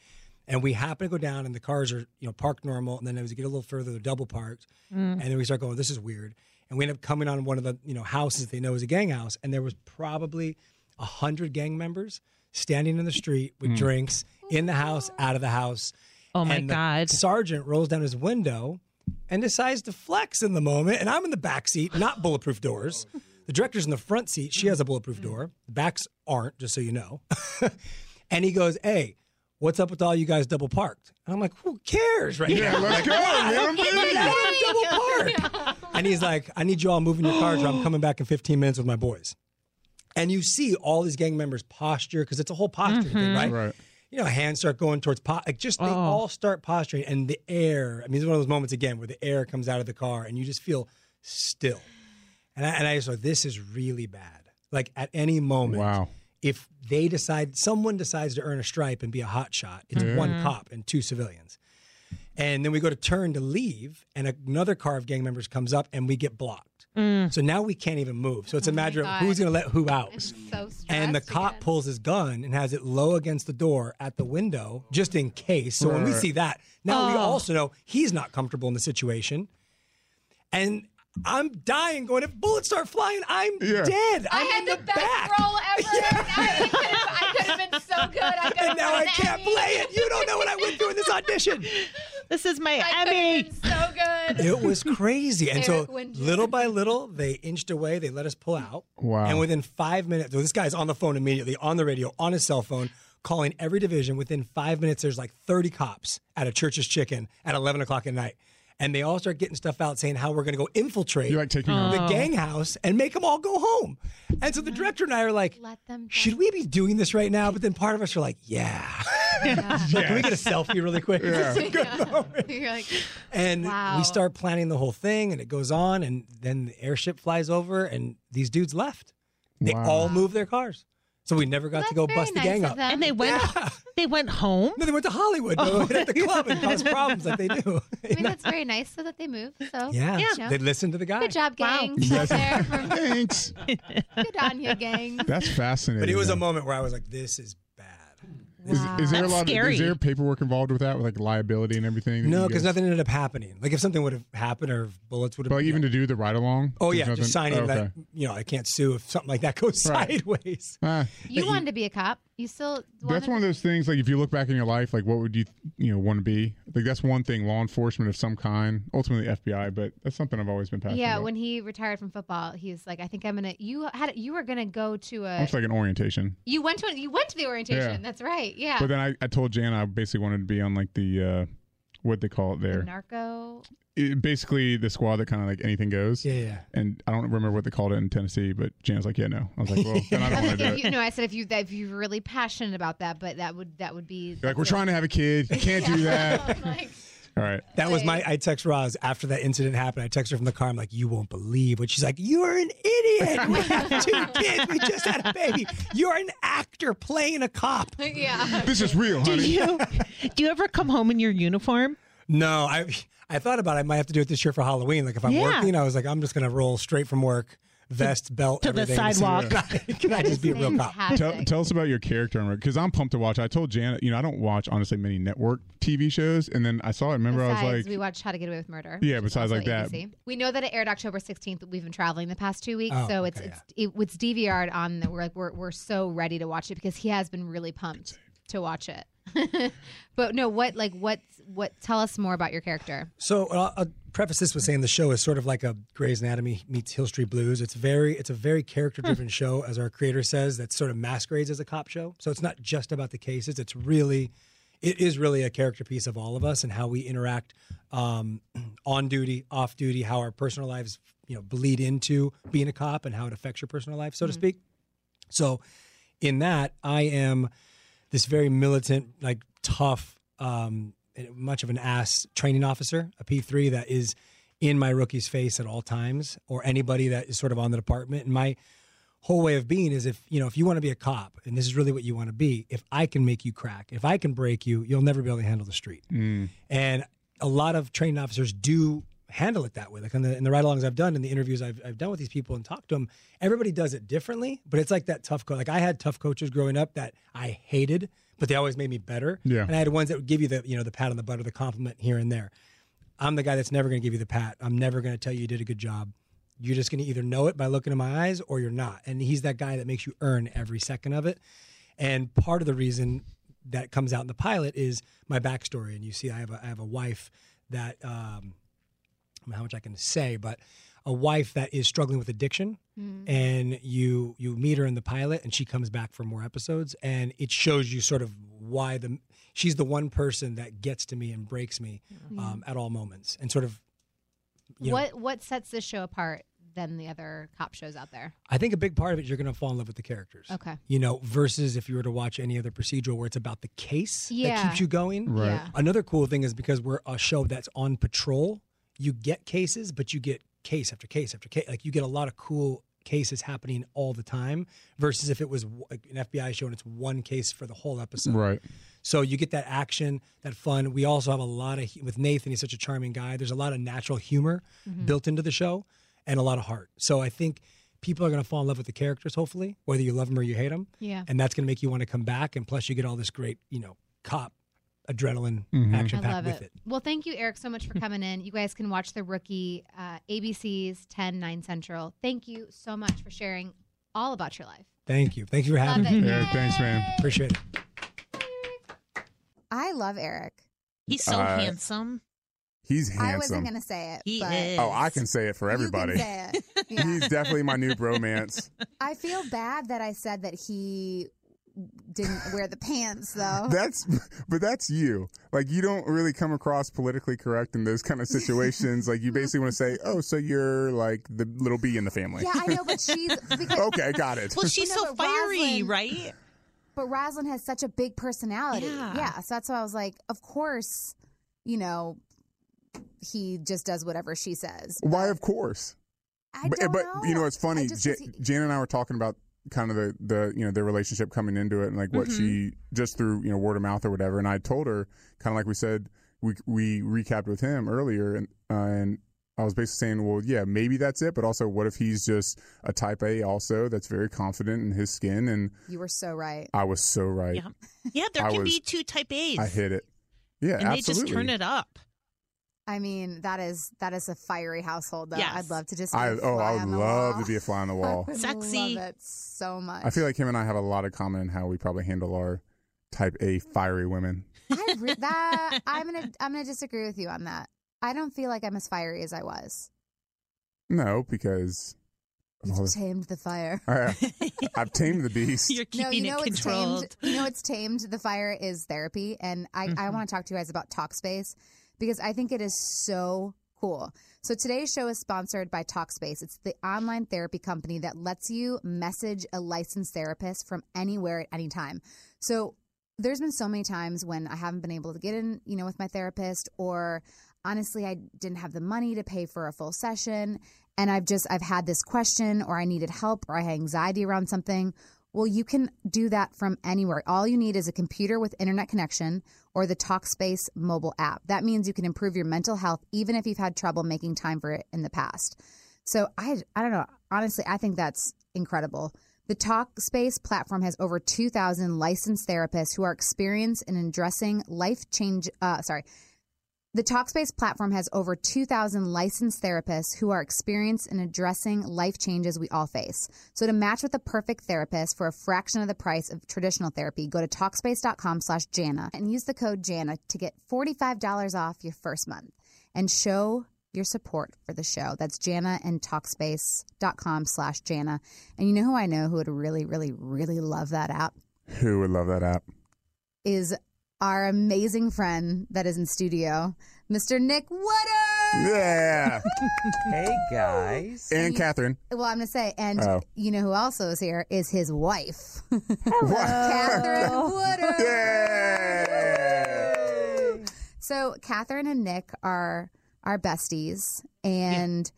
And we happen to go down, and the cars are you know parked normal, and then as we get a little further, they're double parked, mm. and then we start going, "This is weird." And we end up coming on one of the you know houses they know is a gang house, and there was probably a hundred gang members standing in the street with mm. drinks in the house, out of the house. Oh my And the God. Sergeant rolls down his window and decides to flex in the moment. And I'm in the back seat, not bulletproof doors. The director's in the front seat. She has a bulletproof mm. door. The backs aren't, just so you know. and he goes, Hey, what's up with all you guys double parked? And I'm like, Who cares right Yeah, now? let's go, I don't man. give I'm double parked. And he's like, I need you all moving your cars or I'm coming back in 15 minutes with my boys. And you see all these gang members posture because it's a whole posture thing, mm-hmm. right? Right. You know, hands start going towards po- like just they oh. all start posturing, and the air. I mean, it's one of those moments again where the air comes out of the car, and you just feel still. And I, and I just thought this is really bad. Like at any moment, Wow. if they decide someone decides to earn a stripe and be a hot shot, it's one mm-hmm. cop and two civilians. And then we go to turn to leave, and another car of gang members comes up, and we get blocked. So now we can't even move. So it's a matter of who's going to let who out. So And the cop again. pulls his gun and has it low against the door at the window, just in case. So when we see that, now we Oh. also know he's not comfortable in the situation. And I'm dying, going, if bullets start flying, I'm Yeah. dead. I I'm had in the, the, best back. role ever. I could have- I could have been so good. I could have And now I can't Emmy. play it. You don't know what I went through in this audition. This is my I Emmy. been so good. good. It was crazy. And so Eric little by little, they inched away. They let us pull out. Wow. And within five minutes, well, this guy's on the phone immediately, on the radio, on his cell phone, calling every division. Within five minutes, there's like 30 cops at a church's chicken at 11 o'clock at night. And they all start getting stuff out saying how we're going to go infiltrate You're like taking oh. the over. gang house and make them all go home. And so the director and I are like, Let them. should we be doing this right now? But then part of us are like, yeah. Like, Can we get a selfie really quick? This is a good moment. You're like, And Wow. we start planning the whole thing, and it goes on, and then the airship flies over, and these dudes left. They Wow. all move their cars, so we never got that's to go very bust the gang up. And they went they went home. No, they went to Hollywood, to Oh. hit up the club and caused problems like they do. I mean, that's very nice, so that they move. So yeah, Yeah. they listened to the guy. Good job, gang. Wow. gangs out there. For, Thanks. good on you, gang. That's fascinating. But it was a moment where I was like, "This is bad." Is, is there That's a lot? Of, is there paperwork involved with that, with like liability and everything? No, because nothing ended up happening. Like if something would have happened or if bullets would have. But like, even to do the ride along. oh yeah, just signing oh, that okay. you know I can't sue if something like that goes Right. sideways. Ah, You wanted to be a cop. You still. that's one of those things. Like if you look back in your life, like what would you you know want to be? Like that's one thing. Law enforcement of some kind. Ultimately FBI, but that's something I've always been passionate Yeah, about. when he retired from football, he was like, "I think I'm gonna." You had you were gonna go to a. Almost like an orientation. You went to you went to the orientation. Yeah. That's right. Yeah. But then I, I told Jan I basically wanted to be on like the uh what they call it The there. narco. It- basically the squad that kind of like anything goes. Yeah, yeah. And I don't remember what they called it in Tennessee, but Jan was like, "Yeah, no." I was like, "Well, then I don't want to do it." you, no, I said if you that if you're really passionate about that, but that would that would be You're like, "We're trying to have a kid. You can't do that." like, oh All right. That was my. I text Roz after that incident happened. I text her from the car. I'm like, "You won't believe what she's like. You are an idiot. We have two kids. We just had a baby. You're an actor playing a cop." yeah. This is real, honey. Do you do you ever come home in your uniform? No, I I thought about it. I might have to do it this year for Halloween. Like if I'm Yeah. working, I was like, I'm just gonna roll straight from work, vest, belt, To the everything. and see- sidewalk. Can I just be a real cop? Tell, tell us about your character because I'm pumped to watch. I told Janet, you know, I don't watch honestly many network TV shows, and then I saw it. Remember, Besides, I was like, we watched How to Get Away with Murder. Yeah, besides like that. ABC. We know that it aired October 16th. We've been traveling the past two weeks, Oh, so it's okay, it's it, it's DVR'd on. The, we're like we're we're so ready to watch it because he has been really pumped to watch it. but no, what like what what? Tell us more about your character. So uh, I'll preface this with saying the show is sort of like a Grey's Anatomy meets Hill Street Blues. It's very, it's a very character-driven show, as our creator says. That sort of masquerades as a cop show. So it's not just about the cases. It's really, it is really a character piece of all of us and how we interact um, on duty, off duty, how our personal lives, you know, bleed into being a cop and how it affects your personal life, so to speak. So, in that, I am this very militant, like tough, um, much of an ass training officer, a P3 that is in my rookie's face at all times, or anybody that is sort of on the department. And my whole way of being is if you know if you want to be a cop, and this is really what you want to be, if I can make you crack, if I can break you, you'll never be able to handle the street. And a lot of training officers do handle it that way. Like in the, in the ride-alongs I've done, in the interviews I've, I've done with these people and talked to them, everybody does it differently. But it's like that tough coach. Like I had tough coaches growing up that I hated, but they always made me better. Yeah. And I had ones that would give you the you know the pat on the butt or the compliment here and there. I'm the guy that's never going to give you the pat. I'm never going to tell you you did a good job. You're just going to either know it by looking in my eyes or you're not. And he's that guy that makes you earn every second of it. And part of the reason that comes out in the pilot is my backstory. And you see, I have a, I have a wife that, um, I don't know how much I can say, but a wife that is struggling with addiction. And you you meet her in the pilot, and she comes back for more episodes, and it shows you sort of why the she's the one person that gets to me and breaks me um, at all moments, and sort of. You know, what what sets this show apart than the other cop shows out there? I think a big part of it, you're going to fall in love with the characters. Okay. You know, versus if you were to watch any other procedural where it's about the case that keeps you going. Right. Yeah. Another cool thing is because we're a show that's on patrol, you get cases, but you get case after case after case. Like you get a lot of cool cases happening all the time versus if it was like an FBI show and it's one case for the whole episode. Right. So you get that action, that fun. We also have a lot of with Nathan. He's such a charming guy. There's a lot of natural humor mm-hmm. built into the show and a lot of heart. So I think people are going to fall in love with the characters. Hopefully, whether you love them or you hate them. Yeah. And that's going to make you want to come back. And plus, you get all this great, you know, cop adrenaline action I packed love with it. it. Well, thank you, Eric, so much for coming in. You guys can watch The Rookie, uh, ABC's 10, 9 Central. Thank you so much for sharing all about your life. Thank you. Thank you for Love having it. me. Eric, thanks, man. Appreciate it. I love Eric. He's so Uh, handsome. He's handsome. I wasn't gonna say it. He but is. oh, I can say it for you can everybody. say it. Yeah. He's definitely my new bromance. I feel bad that I said that he didn't wear the pants though. That's, but that's you. Like you don't really come across politically correct in those kind of situations. like you basically want to say, "Oh, so you're like the little bee in the family." yeah, I know, but she's because okay, got it. Well, she's No, so fiery, Roselyn- right? but Roselyn has such a big personality. Yeah. so that's why I was like, of course, you know, he just does whatever she says. Why, of course. I but, don't but know. you know, it's funny. I just- Ja- Jan and I were talking about kind of the, the you know their relationship coming into it and like what Mm-hmm. she just through you know word of mouth or whatever. And I told her kind of like we said we we recapped with him earlier and uh, and I was basically saying, well, yeah, maybe that's it, but also what if he's just a type A also that's very confident in his skin and you were so right. I was so right. Yeah. Yeah, there I can was- be two type A's. I hit it. Yeah, and absolutely. they just turn it up. I mean, that is that is a fiery household. Though Yes. I'd love to just. I be a oh, I would on the love wall. to be a fly on the wall. Sexy. Love it so much. I feel like him and I have a lot of common in how we probably handle our type A fiery women. I re- that I'm gonna I'm gonna disagree with you on that. I don't feel like I'm as fiery as I was. No, because You've tamed the fire. I, I've tamed the beast. You're No, keeping you know it controlled. tamed. You know what's tamed the fire is therapy, and I, I Mhm. want to talk to you guys about Talkspace because I think it is so cool. So today's show is sponsored by Talkspace. It's the online therapy company that lets you message a licensed therapist from anywhere at any time. So there's been so many times when I haven't been able to get in, you know, with my therapist or honestly I didn't have the money to pay for a full session and I've just I've had this question or I needed help or I had anxiety around something. Well, you can do that from anywhere. All you need is a computer with internet connection or the Talkspace mobile app. That means you can improve your mental health even if you've had trouble making time for it in the past. So I I don't know. Honestly, I think that's incredible. The Talkspace platform has over 2,000 licensed therapists who are experienced in addressing life change. Uh, sorry, the Talkspace platform has over 2,000 licensed therapists who are experienced in addressing life changes we all face. So to match with the perfect therapist for a fraction of the price of traditional therapy, go to Talkspace.com slash Jana and use the code Jana to get $45 off your first month and show your support for the show. That's Jana and Talkspace.com slash Jana. And you know who I know who would really, really, really love that app? Who would love that app? Is our amazing friend that is in studio, Mr. Nick Woodard. Yeah. Hey guys. and Catherine. Well, I'm going to say, and Oh. you know who also is here is his wife, What? Catherine Woodard. Yeah. So Catherine and Nick are our besties, and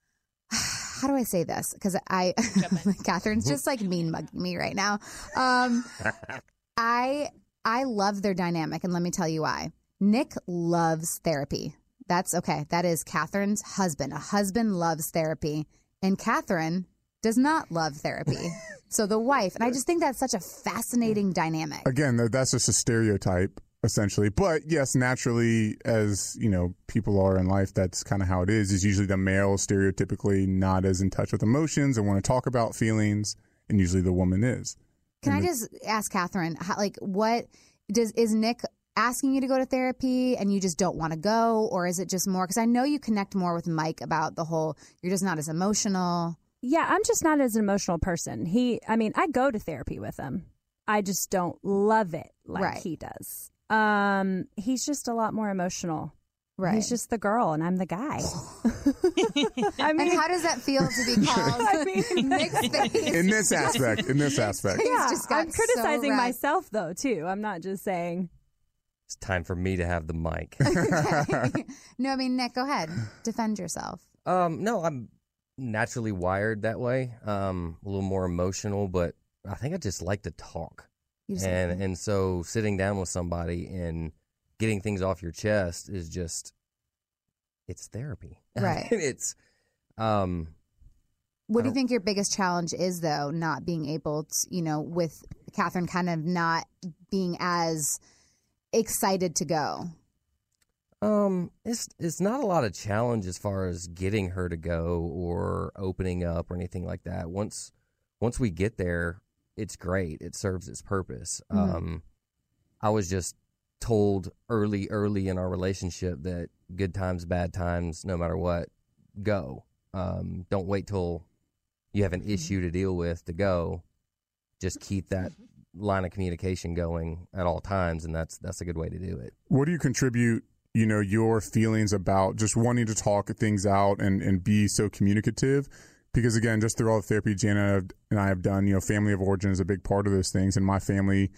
how do I say this? Because I, Catherine's just like mean mugging me right now. Um, I I love their dynamic, and let me tell you why. Nick loves therapy. That's okay. That is Catherine's husband. A husband loves therapy, and Catherine does not love therapy. so the wife, and I just think that's such a fascinating dynamic. Again, that's just a stereotype, essentially. But yes, naturally, as you know, people are in life, that's kind of how it is. Is usually the male stereotypically not as in touch with emotions and want to talk about feelings, and usually the woman is. Can I just ask Catherine, how, like, what does is Nick asking you to go to therapy and you just don't want to go, or is it just more? Because I know you connect more with Mike about the whole you're just not as emotional. Yeah, I'm just not as an emotional person. He, I mean, I go to therapy with him. I just don't love it like Right. he does. Um, he's just a lot more emotional. Right. He's just the girl, and I'm the guy. I mean, and how does that feel to be called I mean- Nick's face? In this aspect, in this aspect, yeah, just I'm criticizing so myself though too. I'm not just saying. It's time for me to have the mic. no, I mean Nick, go ahead, defend yourself. um, no, I'm naturally wired that way. Um, a little more emotional, but I think I just like to talk. You and and so sitting down with somebody and getting things off your chest is just it's therapy. Right. it's um what do you think your biggest challenge is, though, not being able to, you know, with Catherine kind of not being as excited to go? Um, it's it's not a lot of challenge as far as getting her to go or opening up or anything like that. Once once we get there, it's great. It serves its purpose. Mhm. Um, I was just told early, early in our relationship that good times, bad times, no matter what, go. Um, don't wait till you have an issue to deal with to go. Just keep that line of communication going at all times, and that's that's a good way to do it. What do you contribute? You know, your feelings about just wanting to talk things out and, and be so communicative. Because again, just through all the therapy Jana and I have done, you know, family of origin is a big part of those things. And my family,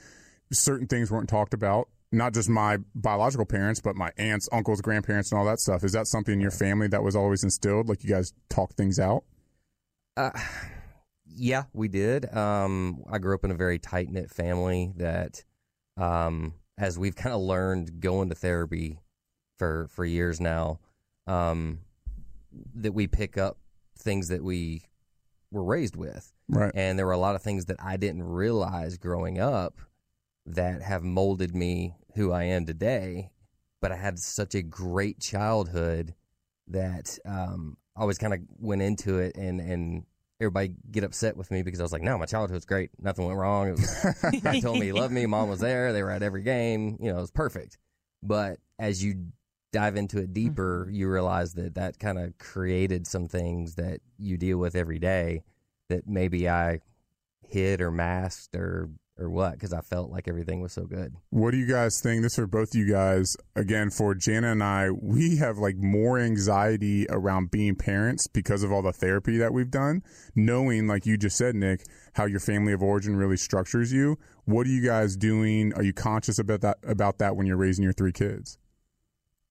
certain things weren't talked about. Not just my biological parents, but my aunts, uncles, grandparents, and all that stuff. Is that something in your family that was always instilled? Like you guys talk things out? Uh, yeah, we did. Um, I grew up in a very tight knit family that, um, as we've kind of learned going to therapy for for years now, um, that we pick up things that we were raised with, Right. and there were a lot of things that I didn't realize growing up that have molded me who I am today. But I had such a great childhood that um, I always kind of went into it and and everybody get upset with me because I was like, no, my childhood's great, nothing went wrong. It was, God told me he loved me, mom was there, they were at every game, you know, it was perfect. But as you dive into it deeper, you realize that that kind of created some things that you deal with every day that maybe I hid or masked or or what because I felt like everything was so good. What do you guys think? This is for both you guys. Again, for Jana and I, we have like more anxiety around being parents because of all the therapy that we've done. Knowing, like you just said, Nick, how your family of origin really structures you. What are you guys doing? Are you conscious about that about that when you're raising your three kids?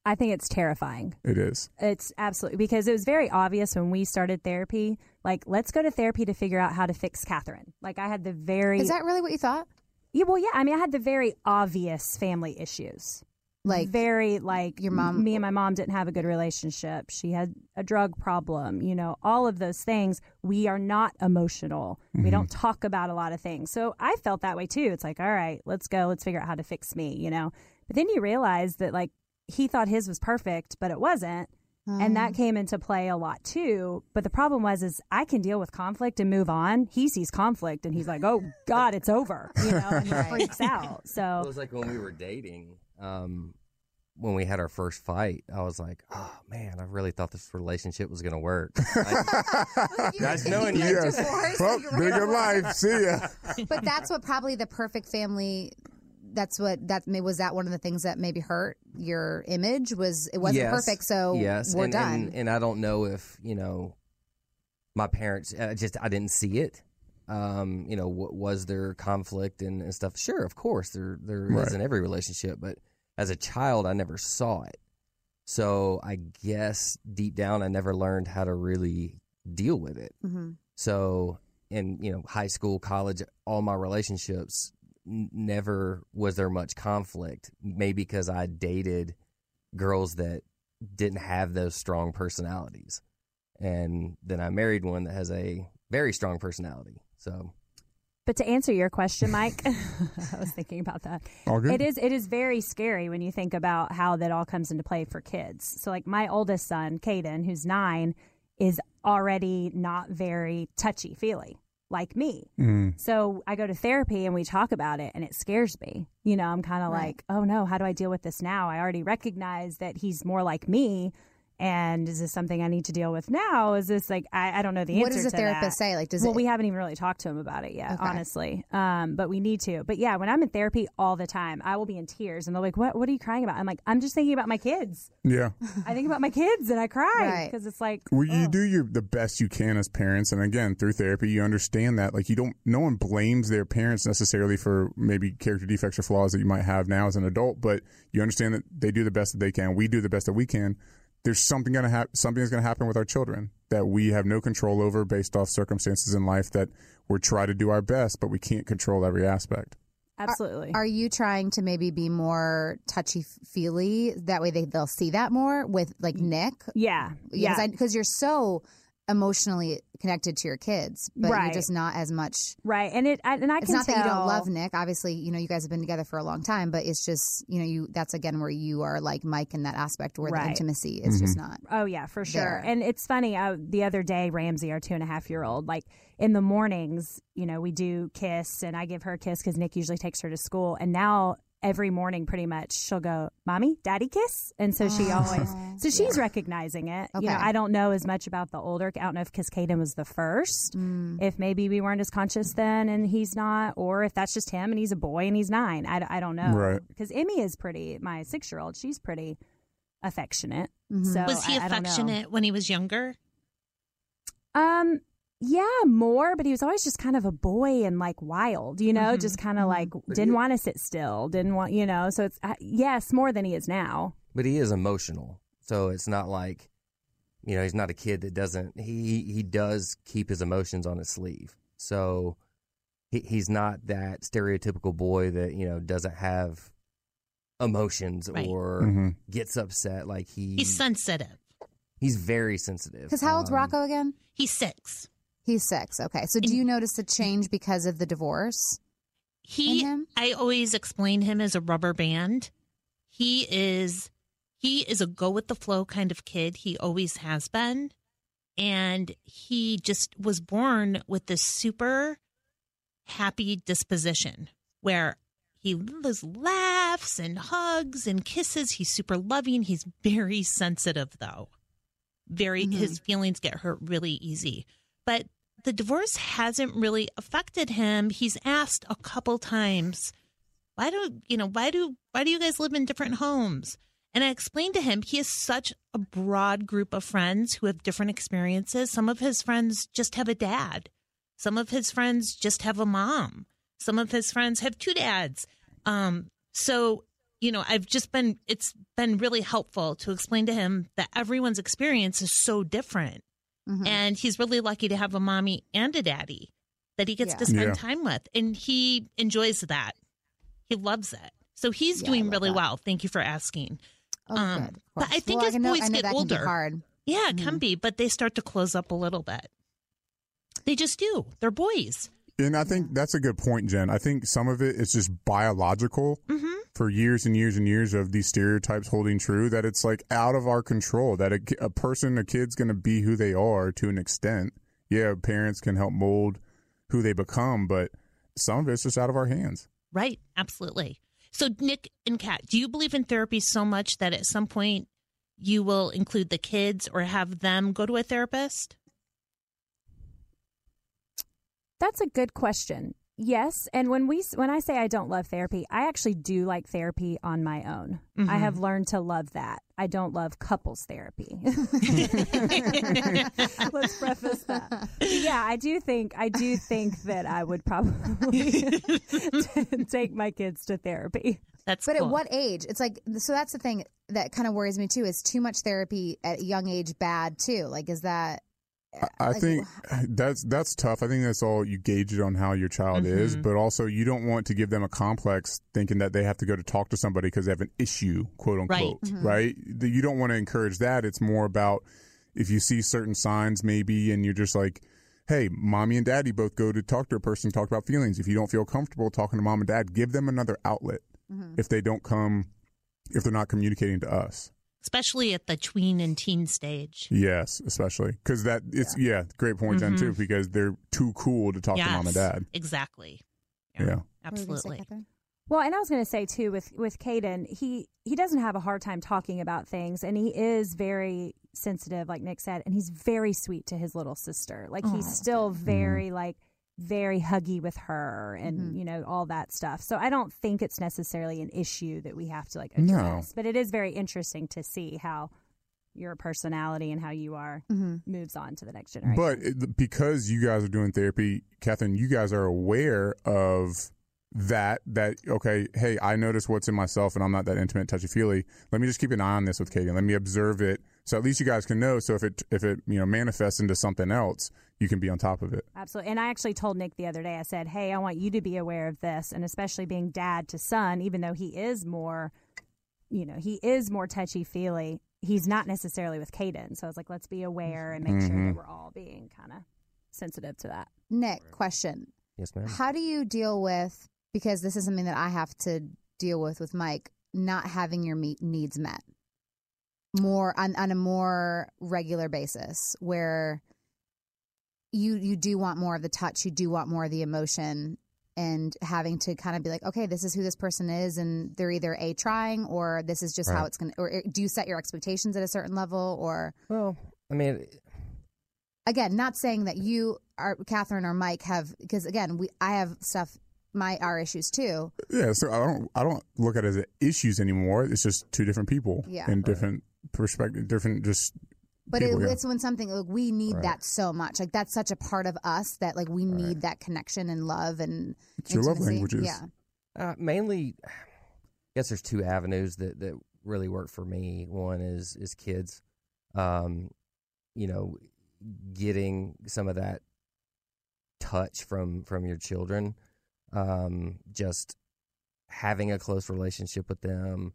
I think it's terrifying. It is. It's absolutely because it was very obvious when we started therapy. Like, let's go to therapy to figure out how to fix Catherine. Like, I had the very Is that really what you thought? yeah, well, yeah. I mean, I had the very obvious family issues. Like very like your mom- Me and my mom didn't have a good relationship. She had a drug problem. You know, all of those things. We are not emotional. We mm-hmm. don't talk about a lot of things. So I felt that way too. It's like, all right, let's go. Let's figure out how to fix me. You know. But then you realize that like he thought his was perfect, but it wasn't. And that came into play a lot too. But the problem was, is I can deal with conflict and move on. He sees conflict and he's like, "Oh God, it's over," you know, and he freaks out. So it was like when we were dating, um, when we had our first fight, I was like, oh man, I really thought this relationship was going to work. Like, Guys, knowing you. Yes. Well, bigger life. See ya. but that's what probably the perfect family that's what that may was that one of the things that maybe hurt your image was it wasn't Yes. perfect so yes. we're and, done And, and I don't know if, you know, my parents, uh, just, I didn't see it. Um, you know, w- was there conflict and, and stuff? Sure, of course, there there is Right. in every relationship, but as a child, I never saw it. So I guess deep down, I never learned how to really deal with it. Mhm. So in you know high school, college, all my relationships n- never was there much conflict. Maybe because I dated girls that didn't have those strong personalities, and then I married one that has a very strong personality. So But to answer your question, Mike, I was thinking about that. It is it is very scary when you think about how that all comes into play for kids. So like my oldest son, Caden, who's nine, is already not very touchy feely like me. Mm. So I go to therapy and we talk about it and it scares me. You know, I'm kind of Right. like, oh no, how do I deal with this now? I already recognize that he's more like me. And is this something I need to deal with now? Is this like I, I don't know the answer what does the to therapist that. say like does well, it we haven't even really talked to him about it yet, Okay. honestly. Um, but we need to. But yeah, when I'm in therapy all the time, I will be in tears, and they're like, "What? What are you crying about?" I'm like, "I'm just thinking about my kids. Yeah. I think about my kids, and I cry Right. because it's like, Well, you oh. do your the best you can as parents, and again through therapy, you understand that like you don't. No one blames their parents necessarily for maybe character defects or flaws that you might have now as an adult, but you understand that they do the best that they can. We do the best that we can. There's something gonna happen. Something is gonna happen with our children that we have no control over based off circumstances in life that we're trying to do our best, but we can't control every aspect. absolutely." are you trying to maybe be more touchy feely that way they, they'll see that more with like nick yeah, yeah, because you're so emotionally connected to your kids but Right. you're just not as much right. And it, I, and I it's can not that you don't love Nick. Obviously, you know you guys have been together for a long time, but it's just you know you that's again where you are like Mike in that aspect where the intimacy is just not. Oh yeah, for sure. there. And it's funny. Uh, the other day, Ramsey, our two and a half year old, like in the mornings, you know, we do kiss, and I give her a kiss because Nick usually takes her to school. And now every morning pretty much she'll go, "Mommy, Daddy kiss," and so she always so she's recognizing it. You know, I don't know as much about the older. I don't know if because Caden was the first, Mm. if maybe we weren't as conscious then and he's not, or if that's just him and he's a boy and he's nine. I, I don't know. Right. Because Emmy is pretty. My six year old, she's pretty affectionate. Mhm. So was he I- I affectionate when he was younger? Um, yeah, more, but he was always just kind of a boy and like wild, you know, Mhm. just kind of like didn't want to sit still, didn't want, you know. So it's uh, yes, more than he is now. but he is emotional. So it's not like, you know, he's not a kid that doesn't. He he does keep his emotions on his sleeve. So he, he's not that stereotypical boy that you know doesn't have emotions Right. or Mhm. gets upset. Like he He's sensitive. he's very sensitive. Because how old's Um, Rocco again? He's six. He's six. Okay. So do you notice a change because of the divorce? He. I always explain him as a rubber band. He is, he is a go with the flow kind of kid. He always has been, and he just was born with this super happy disposition where he just laughs and hugs and kisses. He's super loving. He's very sensitive though. Very mm-hmm. his feelings get hurt really easy. But the divorce hasn't really affected him. He's asked a couple times, why do you know, why do why do you guys live in different homes? And I explained to him he has such a broad group of friends who have different experiences. Some of his friends just have a dad. Some of his friends just have a mom. Some of his friends have two dads. Um, so, you know, I've just been, it's been really helpful to explain to him that everyone's experience is so different. Mhm. And he's really lucky to have a mommy and a daddy that he gets Yeah. to spend Yeah. time with. And he enjoys that. He loves it. So he's Yeah, doing really that. well. Thank you for asking. Oh, Um, good. but I think well, as I know, boys I know get that Can older- be hard. Yeah, it Mm-hmm. can be, but they start to close up a little bit. They just do. They're boys. And I think that's a good point, Jen. I think some of it is just biological hmm for years and years and years of these stereotypes holding true that it's like out of our control that a, a person, a kid's going to be who they are to an extent. Yeah, parents can help mold who they become, but some of it's just out of our hands. Right. Absolutely. So, Nick and Kat, do you believe in therapy so much that at some point you will include the kids or have them go to a therapist? That's a good question. Yes, and when we when I say I don't love therapy, I actually do like therapy on my own. I Mhm. have learned to love that. I don't love couples therapy. Let's preface that. But yeah, I do think I do think that I would probably take my kids to therapy. That's But cool. at what age? It's like so. That's the thing that kind of worries me too. Is too much therapy at a young age bad too? Like, is that? I, think that's that's tough. I think that's all you gauge it on how your child is, Mhm. but also you don't want to give them a complex thinking that they have to go to talk to somebody because they have an issue, quote unquote, Right. right? You don't want to encourage that. It's more about if you see certain signs maybe and you're just like, hey, mommy and daddy both go to talk to a person, talk about feelings. If you don't feel comfortable talking to mom and dad, give them another outlet Mhm. if they don't come, if they're not communicating to us. Especially at the tween and teen stage. Yes, especially because that it's yeah, great point, Jen, too, mm-hmm. because they're too cool to talk to mom and dad. Exactly. Yeah. What were you gonna say, Absolutely. Catherine? Well, and I was going to say too with with Caden, he he doesn't have a hard time talking about things, and he is very sensitive, like Nick said, and he's very sweet to his little sister. Like he's oh. still mm-hmm. very like very huggy with her, and mm-hmm. you know all that stuff. So I don't think it's necessarily an issue that we have to like No. address, but it is very interesting to see how your personality and how you are mm-hmm. moves on to the next generation. But because you guys are doing therapy, Catherine, you guys are aware of that. That okay, hey, I notice what's in myself, and I'm not that intimate, touchy feely. Let me just keep an eye on this with Katie. Let me observe it, so at least you guys can know. So if it if it you know manifests into something else, you can be on top of it. Absolutely. And I actually told Nick the other day, I said, Hey, I want you to be aware of this. And especially being dad to son, even though he is more, you know, he is more touchy feely, he's not necessarily with Caden. So I was like, let's be aware and make sure Mhm. that we're all being kind of sensitive to that. Nick, question: Yes, ma'am. How do you deal with because this is something that I have to deal with with Mike not having your meet needs met more on on a more regular basis where you you do want more of the touch, you do want more of the emotion, and having to kind of be like, okay, this is who this person is, and they're either a trying or this is just how it's gonna. Or do you set your expectations at a certain level, or Well, I mean, again, not saying that you are Catherine or Mike have because again, we I have stuff my our issues too. Yeah, so I don't I don't look at it as issues anymore. It's just two different people Yeah. and different perspective, different just. But it, yeah. it's when something like we need Right. that so much. Like that's such a part of us that like we need that connection and love and It's your love languages. Yeah. Uh, mainly, I guess there's two avenues that, that really work for me. One is is kids, um, you know, getting some of that touch from from your children, um, just having a close relationship with them,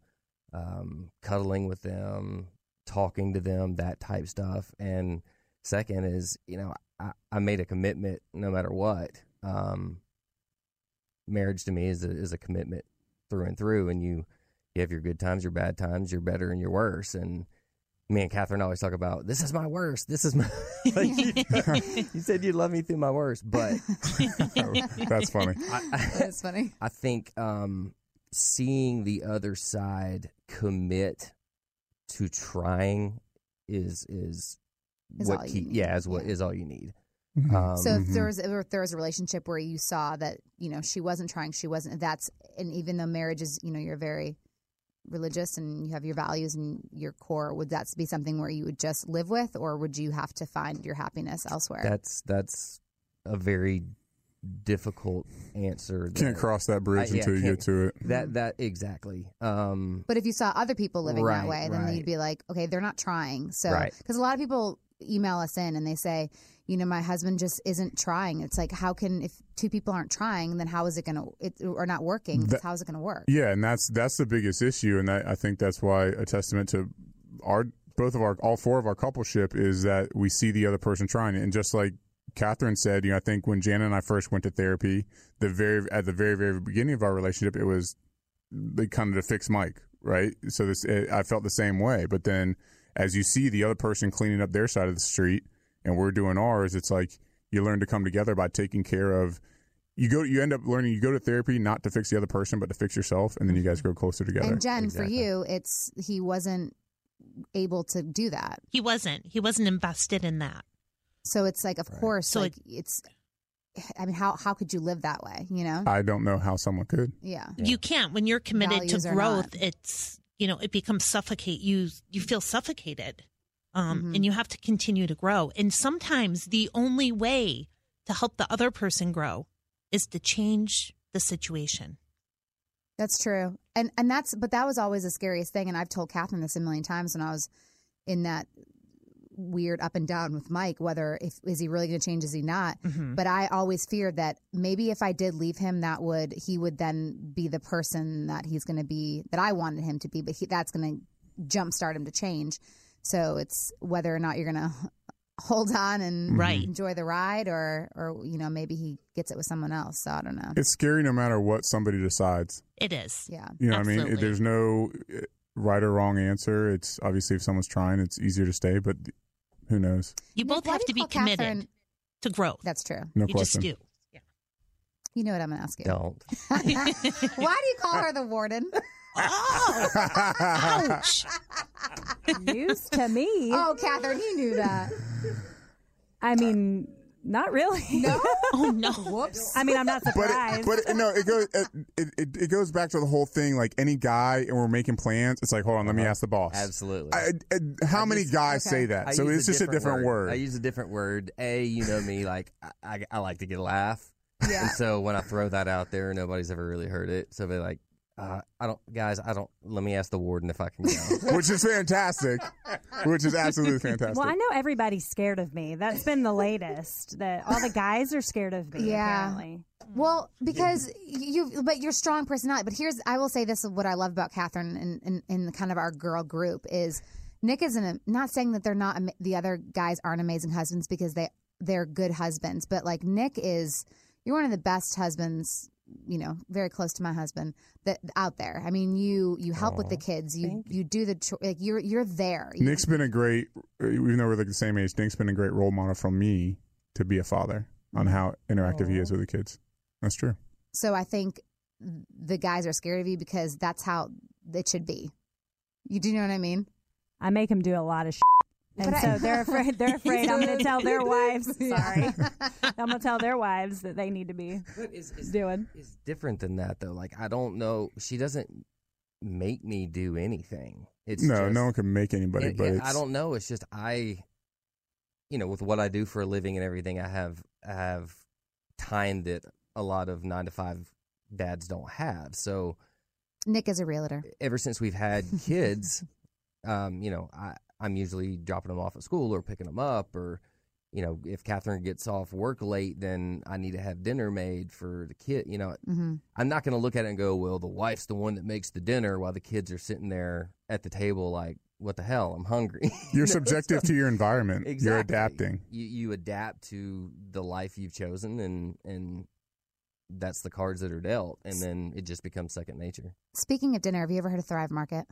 um, cuddling with them, talking to them, that type stuff. And second is, you know, I, I made a commitment no matter what. Um, marriage to me is a, is a commitment through and through. And you, you have your good times, your bad times, your better and your worse. And me and Catherine always talk about this is my worst. This is my. like you, you said you'd love me through my worst, but That's funny. I, That's funny. I think um, seeing the other side commit to trying is is, Is what key, yeah is what yeah. is all you need. Mhm. Um, So if there was if there was a relationship where you saw that you know she wasn't trying, she wasn't. That's and even though marriage is you know you're very religious and you have your values and your core, would that be something where you would just live with, or would you have to find your happiness elsewhere? that's that's a very difficult answer. Can't cross that bridge I- yeah, until you get to it. That that exactly. Um, But if you saw other people living that way, then right. you'd be like, okay, they're not trying. So, Right. because a lot of people email us in and they say, you know, my husband just isn't trying. It's like, how can if two people aren't trying, then how is it going to, it or not working? That- how is it going to work? Yeah, and that's that's the biggest issue, and that, I think that's why a testament to our both of our all four of our coupleship is that we see the other person trying it, and just like Catherine said, you know, I think when Jana and I first went to therapy, the very at the very very beginning of our relationship, it was they kind of to fix Mike, right? So this it, I felt the same way, but then as you see the other person cleaning up their side of the street, and we're doing ours, it's like you learn to come together by taking care of you go you end up learning you go to therapy not to fix the other person but to fix yourself and then you guys mm-hmm. grow closer together And Jen, Exactly. for you, it's he wasn't able to do that. He wasn't. He wasn't invested in that. So it's like, of course, So like it's. I mean, how how could you live that way? You know? i don't know how someone could yeah. You can't when you're committed Values to growth. It's you know it becomes suffocate. You you feel suffocated, um, Mhm. and you have to continue to grow. And sometimes the only way to help the other person grow is to change the situation. That's true. And and that's but that was always the scariest thing and I've told Catherine this a million times when I was in that weird up and down with Mike whether if is he really going to change is he not? Mm-hmm. but I always feared that maybe if I did leave him that would he would then be the person that he's going to be that I wanted him to be but he, that's going to jumpstart him to change. So it's whether or not you're going to hold on and Right. enjoy the ride or or you know maybe he gets it with someone else. So I don't know. It's scary no matter what somebody decides. It is. yeah. You know what i mean? There's no uh, right or wrong answer. It's obviously if someone's trying it's easier to stay but who knows You both why have do to be committed Catherine- to growth. that's true no you question just do. You know what I'm going to ask you. don't. Why do you call her the warden? Oh, ouch! News to me. Oh, Catherine, you knew that. I mean, not really. No? Oh no! Whoops. I mean, I'm not but surprised. it, but it, no, it goes it, it it goes back to the whole thing. Like any guy, and we're making plans. It's like, hold on, let me Uh-huh. ask the boss. Absolutely. I, I, how I many just- guys okay. say that? I so it's just a different word. I use a different word. A, you know me, like I, I, I like to get a laugh. Yeah. And so when I throw that out there, nobody's ever really heard it. So they're like, uh, I don't, guys, I don't. Let me ask the warden if I can go. which is fantastic. which is absolutely fantastic. well, I know everybody's scared of me. That's been the latest. That all the guys are scared of me. Yeah. Apparently. Well, because you, but your strong personality. But here's, I will say this: is what I love about Catherine and in, in, the kind of our girl group is Nick isn't not saying that they're not the other guys aren't amazing husbands because they they're good husbands, but like Nick is, you're one of the best husbands. You know, very close to my husband that out there. I mean, you you help with the kids. You you do the cho- like you're you're there. Nick's been a great, even though we're like the same age. Nick's been a great role model for me to be a father on mm-hmm. how interactive he is with the kids. That's true. so I think the guys are scared of you because that's how it should be. You do you know what I mean? I make them do a lot of shit. And But so I- they're afraid. They're afraid. I'm going to tell their wives. Sorry, I'm going to tell their wives that they need to be But it's, it's, doing. it's different than that though. Like I don't know. She doesn't make me do anything. It's no, just, no one can make anybody, it- but it- it's, I don't know. It's just I, you know, with what I do for a living and everything, I have I have time that a lot of nine to five dads don't have. So Nick is a realtor. ever since we've had kids, um, you know, I, I'm usually dropping them off at school or picking them up, or you know, if Catherine gets off work late, then I need to have dinner made for the kid. You know, hmm I'm not going to look at it and go, well, the wife's the one that makes the dinner while the kids are sitting there at the table, like, what the hell? I'm hungry. You're You subjective so- to your environment. You're adapting. You you adapt to the life you've chosen, and and that's the cards that are dealt, and then it just becomes second nature. Speaking of dinner, have you ever heard of Thrive Market?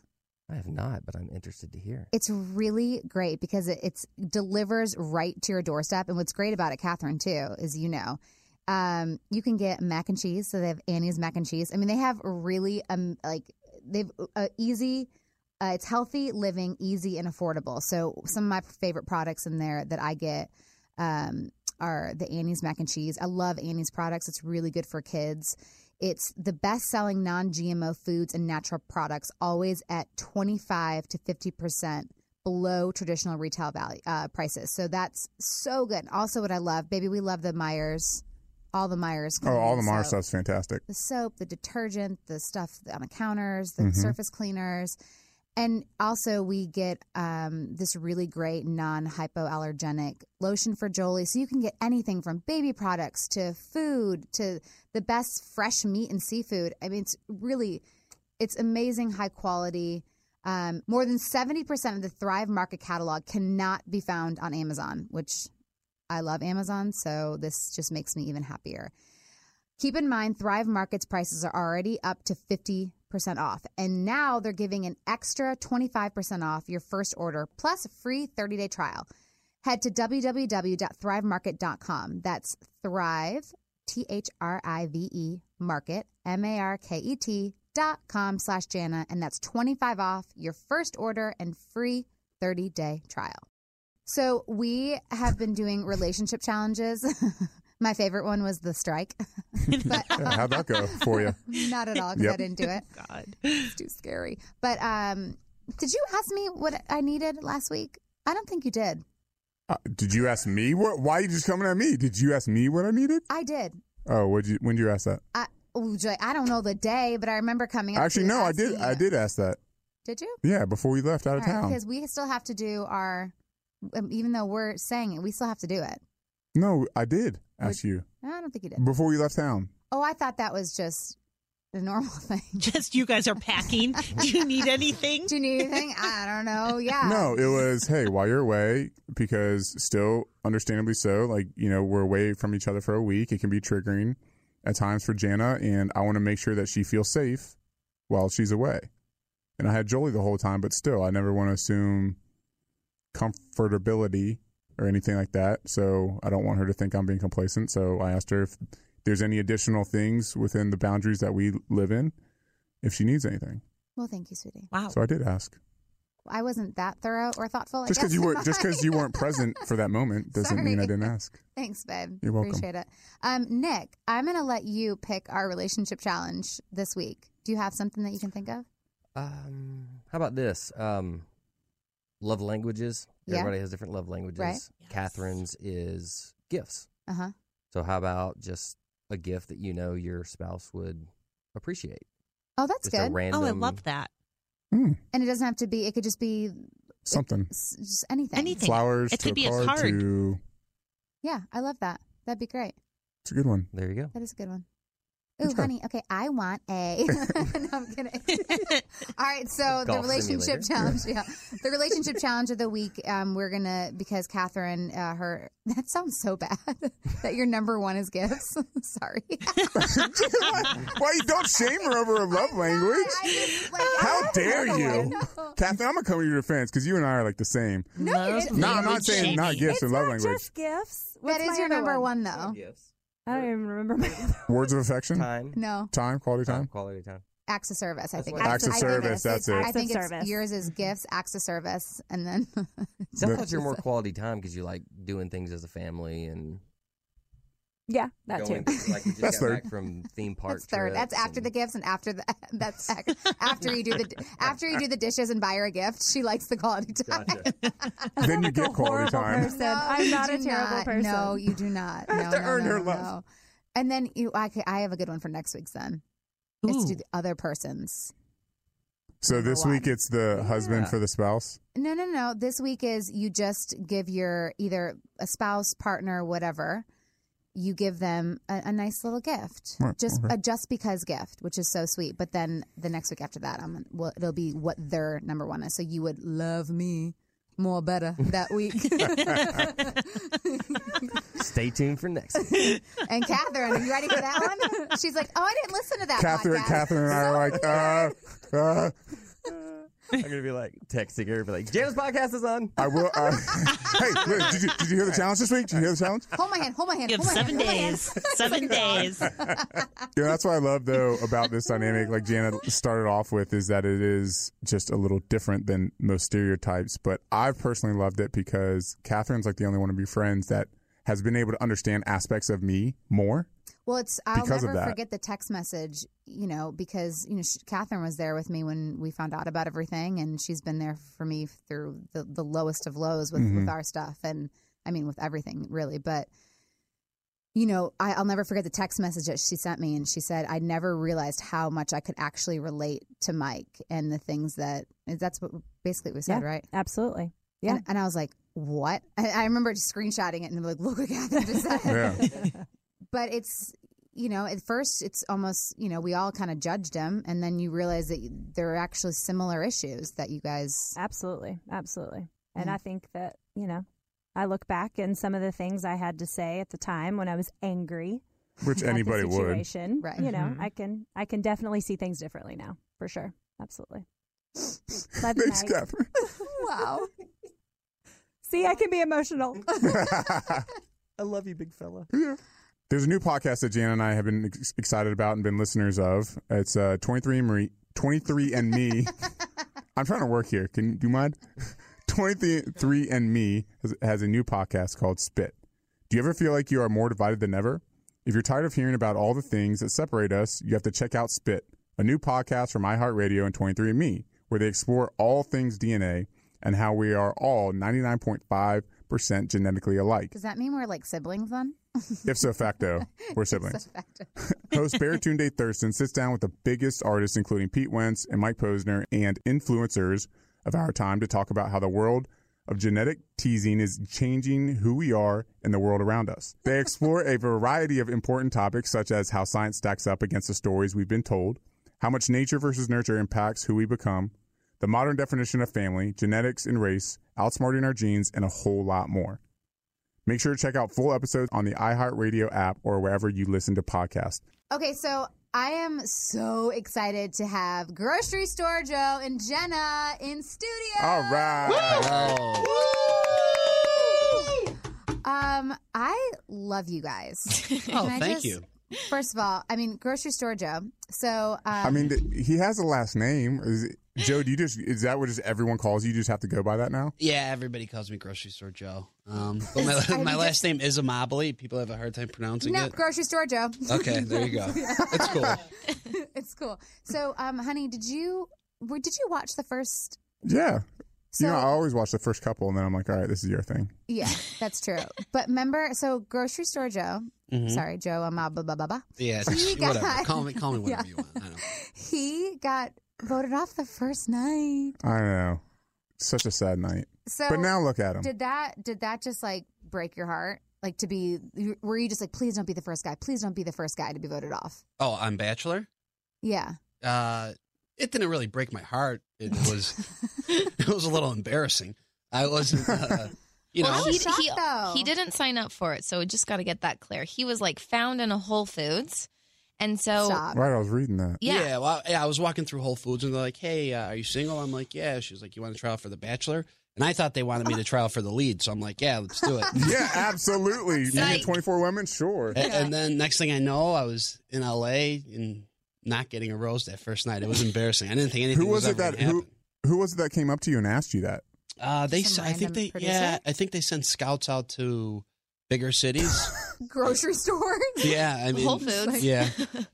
I have not, but I'm interested to hear. It's really great because it it's delivers right to your doorstep. And what's great about it, Catherine, too, is you know, um, you can get mac and cheese. So they have Annie's mac and cheese. I mean, they have really um like they've uh, easy. Uh, it's healthy living, easy and affordable. So some of my favorite products in there that I get um, are the Annie's mac and cheese. I love Annie's products. It's really good for kids. It's the best selling non GMO foods and natural products, always at 25 to 50% below traditional retail value uh, prices. So that's so good. Also, what I love, baby, we love the Myers, all the Myers. Oh, all the Myers soap. stuff's fantastic. The soap, the detergent, the stuff on the counters, the Mhm. surface cleaners. And also, we get um, this really great non hypoallergenic lotion for Jolie. So you can get anything from baby products to food to the best fresh meat and seafood. I mean, it's really, it's amazing, high quality. Um, more than 70% of the Thrive Market catalog cannot be found on Amazon, which I love Amazon. So this just makes me even happier. Keep in mind, Thrive Market's prices are already up to 50% off. And now they're giving an extra 25% off your first order plus a free 30 day trial. Head to www.thrivemarket.com. That's Thrive, T H R I V E, market, M A R K E T dot com slash Jana. And that's 25 off your first order and free 30 day trial. So we have been doing relationship challenges. My favorite one was the strike. but Yeah, how'd that go for you? not at all because I didn't do it. God. It's too scary. But um, did you ask me what I needed last week? I don't think you did. Uh, did you ask me what? Why are you just coming at me? Did you ask me what I needed? I did. Oh, would you? When did you ask that? I oh, Joy, I don't know the day, but I remember coming up. Actually, you no, I asking did. I did ask that. Did you? Yeah, before we left out of town. Because we still have to do our, um, even though we're saying it, we still have to do it. No, I did ask you I don't think you did. before we left town. Oh, I thought that was just the normal thing. Just you guys are packing. Do you need anything? Do you need anything? I don't know. Yeah. No, it was hey, while you're away, because still, understandably so, like you know, we're away from each other for a week. It can be triggering at times for Jana, and I want to make sure that she feels safe while she's away. And I had Jolie the whole time, but still, I never want to assume comfortability or anything like that. So I don't want her to think I'm being complacent. So I asked her if there's any additional things within the boundaries that we live in, if she needs anything. Well, thank you, sweetie. Wow. So I did ask. I wasn't that thorough or thoughtful. I Just because you weren't just because you weren't present for that moment doesn't mean I didn't ask. Thanks, babe. You're welcome. Appreciate it. Um, Nick, I'm going to let you pick our relationship challenge this week. Do you have something that you can think of? Um, how about this? Um, love languages. Yeah. Everybody has different love languages. Right. Catherine's is gifts. Uh huh. So how about just a gift that you know your spouse would appreciate? Oh, that's just a good. random. Oh, I love that. And it doesn't have to be. It could just be Something. s- just anything. Anything. Flowers It to could a be a card card. to. Yeah, I love that. That'd be great. It's a good one. There you go. That is a good one. Ooh, Okay. honey. Okay, I want a. no, I'm kidding. All right, so the Golf relationship simulator. challenge, yeah, the relationship challenge of the week. Um, we're gonna because Catherine, uh, her that sounds so bad that your number one is gifts. Sorry. Why you don't shame her over her love language? I just, like, How dare you. Catherine? I'm gonna come to your defense because you and I are like the same. No, Love it's- No, I'm not saying not gifts It's and love not language. just gifts. That What's is your number one? one, though. Gifts. I don't even remember my other Words of affection? Time. No, Time, quality time? Quality time. acts of service. I think what- Acts of I think service, it's- that's it. I Acts think of it's yours is gifts, acts of service, and then Sometimes you're more quality time because you like doing things as a family and Yeah, that going. too. Like you just That's got third. back from theme park. that's third. That's after and- the gifts and after the that's after you do the after you do the dishes and buy her a gift. She likes the quality time. Gotcha. Then you Like get quality time. person. No, I'm not a terrible not. person. No, you do not. No, have to no, earn no, her no, love. And then you, I, I have a good one for next week's. Then it's to do the other person's. So this one. week it's the husband for the spouse. No, no, no. This week is you just give your either a spouse, partner, whatever. You give them a, a nice little gift, Right, just okay. a just because gift, which is so sweet. But then the next week after that, I'm well, it'll be what their number one is. So you would love me more better that week. Stay tuned for next. week. and Catherine, are you ready for that one? She's like, oh, I didn't listen to that. Catherine, podcast. Catherine and I are like, uh, uh, I'm gonna be like texting her, be like, "Jana's podcast is on." I will. Uh, hey, look, did you did you hear the challenge this week? Did you hear the challenge? Hold my hand. Hold my hand. You have hold my seven hand, days. Seven days. Yeah, that's what I love though about this dynamic. Like Janet started off with, is that it is just a little different than most stereotypes. But I've personally loved it because Catherine's like the only one of your friends that has been able to understand aspects of me more. Well, it's I'll Because never forget the text message, you know, because you know sh Catherine was there with me when we found out about everything, and she's been there for me through the the lowest of lows with Mm-hmm. with our stuff, and I mean with everything really. But you know, I, I'll never forget the text message that she sent me, and she said, "I never realized how much I could actually relate to Mike and the things that that's what basically what we said, Yeah. right?" Absolutely. Yeah. And, and I was like, "What?" I, I remember just screenshotting it and like, "Look what Catherine just said." Yeah. but it's you know at first it's almost you know we all kind of judged him and then you realize that there are actually similar issues that you guys Absolutely. Absolutely. And I think that, you know, I look back and some of the things I had to say at the time when I was angry Which anybody would. Right. You know, Mhm. I can I can definitely see things differently now, for sure. Absolutely. Love you, Thanks, Mike. Catherine. wow See, I can be emotional. I love you, big fella. Yeah. There's a new podcast that Jan and I have been ex- excited about and been listeners of. It's uh, 23andMe. 23 and Me. I'm trying to work here. Can do you mind? 23andMe has, has a new podcast called Spit. Do you ever feel like you are more divided than ever? If you're tired of hearing about all the things that separate us, you have to check out Spit, a new podcast from iHeartRadio and 23andMe, where they explore all things DNA and how we are all 99.5% genetically alike. does that mean we're like siblings then Ipso facto, we're siblings. Host Baratunde Thurston sits down with the biggest artists, including Pete Wentz and Mike Posner, and influencers of our time to talk about how the world of genetic testing is changing who we are and the world around us. They explore a variety of important topics, such as how science stacks up against the stories we've been told, how much nature versus nurture impacts who we become, the modern definition of family, genetics and race, outsmarting our genes, and a whole lot more. Make sure to check out full episodes on the iHeartRadio app or wherever you listen to podcasts. okay so i am so excited to have grocery store joe and jenna in studio All right. um i love you guys Oh, thank just- you. first of all i mean grocery store joe so um, I mean, th- he has a last name. Is it, Joe, do you just is that what just everyone calls you? You just have to go by that now? Yeah, everybody calls me grocery store Joe. Um, but my, my last name is Amabile. People have a hard time pronouncing no it. grocery store joe Okay, there you go. It's cool. it's cool. So, um, honey, did you were- did you watch the first? Yeah. So you know, I always watch the first couple, and then I'm like, all right, this is your thing. yeah, that's true. But remember, so grocery store Joe. Mhm. Sorry, Joe. Um, blah blah blah blah. blah. Yeah, He whatever. Call me, call me whatever Yeah. you want. I know. He got voted off the first night. I know. Such a sad night. So, but now look at him. did that did that just like break your heart? Like to be, were you just like, please don't be the first guy. Please don't be the first guy to be voted off. Oh, I'm Bachelor. Yeah. Uh, it didn't really break my heart. It was, it was a little embarrassing. I wasn't, uh, you know. I was he, shocked, he, he didn't sign up for it, so we just got to get that clear. He was like found in a Whole Foods, and so Stop. Right, I was reading that. yeah, Yeah, well, yeah, I was walking through Whole Foods and they're like, "Hey, uh, are you single?" I'm like, "Yeah." She's like, "You want to try out for The Bachelor?" And I thought they wanted me to trial for the lead, so I'm like, yeah, let's do it. yeah, absolutely. You Psych. get 24 women, sure. A- And, then next thing I know, I was in LA and not getting a rose that first night. It was embarrassing. I didn't think anything Who was, it ever that gonna who who was it that came up to you and asked you that? Uh, they, Some s- I think random they, yeah. I think they sent scouts out to bigger cities. Grocery stores. yeah, I mean, Whole Foods. Yeah,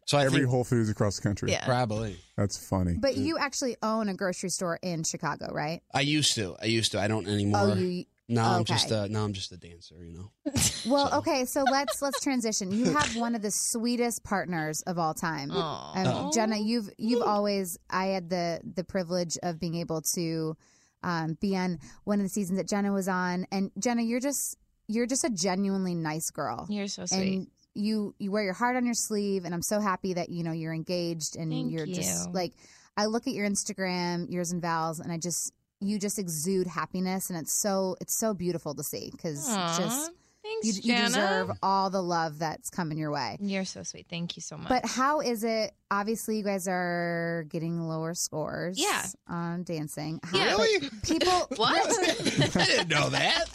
so I Every think Whole Foods across the country. Yeah. probably. That's funny. But you actually own a grocery store in Chicago, right? I used to. I used to. I don't anymore. Oh, you. now I'm okay. just a now I'm just a dancer. You know. Well, okay, so let's let's transition. You have one of the sweetest partners of all time. Aw. Um, Jenna, you've you've always I had the the privilege of being able to um, be on one of the seasons that Jenna was on, and Jenna, you're just you're just a genuinely nice girl. You're so sweet. and you you wear your heart on your sleeve and i'm so happy that you know you're engaged and Thank you're just like i look at your instagram yours and val's and i just you just exude happiness and it's so it's so beautiful to see because just Thanks, you, you Jana. deserve all the love that's coming your way You're so sweet. Thank you so much. but how is it obviously you guys are getting lower scores Yeah. on dancing how, Yeah. but Really? people What? I didn't know that.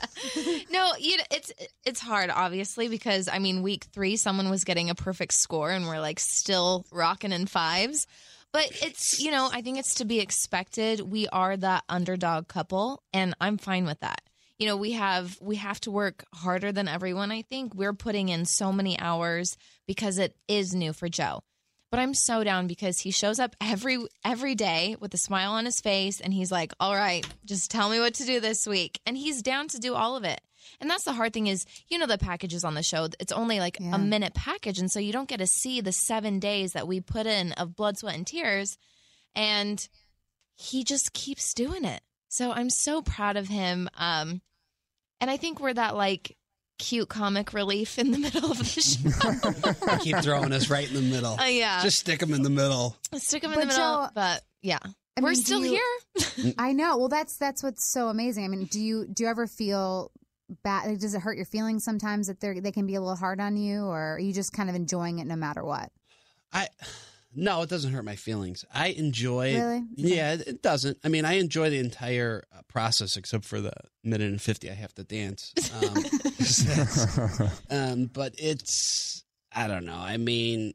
no, you know, it's it's hard, obviously, because I mean, week three, someone was getting a perfect score, and we're like still rocking in fives. But it's you know, I think it's to be expected. We are that underdog couple, and I'm fine with that. You know, we have we have to work harder than everyone. I think we're putting in so many hours because it is new for Joe. But I'm so down because he shows up every every day with a smile on his face and he's like, "All right, just tell me what to do this week." And he's down to do all of it. And that's the hard thing is, you know the packages on the show, it's only like Yeah. a minute package and so you don't get to see the 7 days that we put in of blood, sweat and tears. And he just keeps doing it. So I'm so proud of him. Um and I think we're that like cute comic relief in the middle of the show. I keep throwing us right in the middle. Uh, yeah. Just stick them in the middle. Stick them in But the middle. Joe, but yeah, I we're mean, still you- here. I know. Well, that's that's what's so amazing. I mean, do you do you ever feel bad? Does it hurt your feelings sometimes that they they can be a little hard on you, or are you just kind of enjoying it no matter what? I no, it doesn't hurt my feelings. I enjoy. Really? Yeah, it, it doesn't. I mean, I enjoy the entire uh, process except for the minute and fifty I have to dance. Um, um, but it's I don't know. I mean,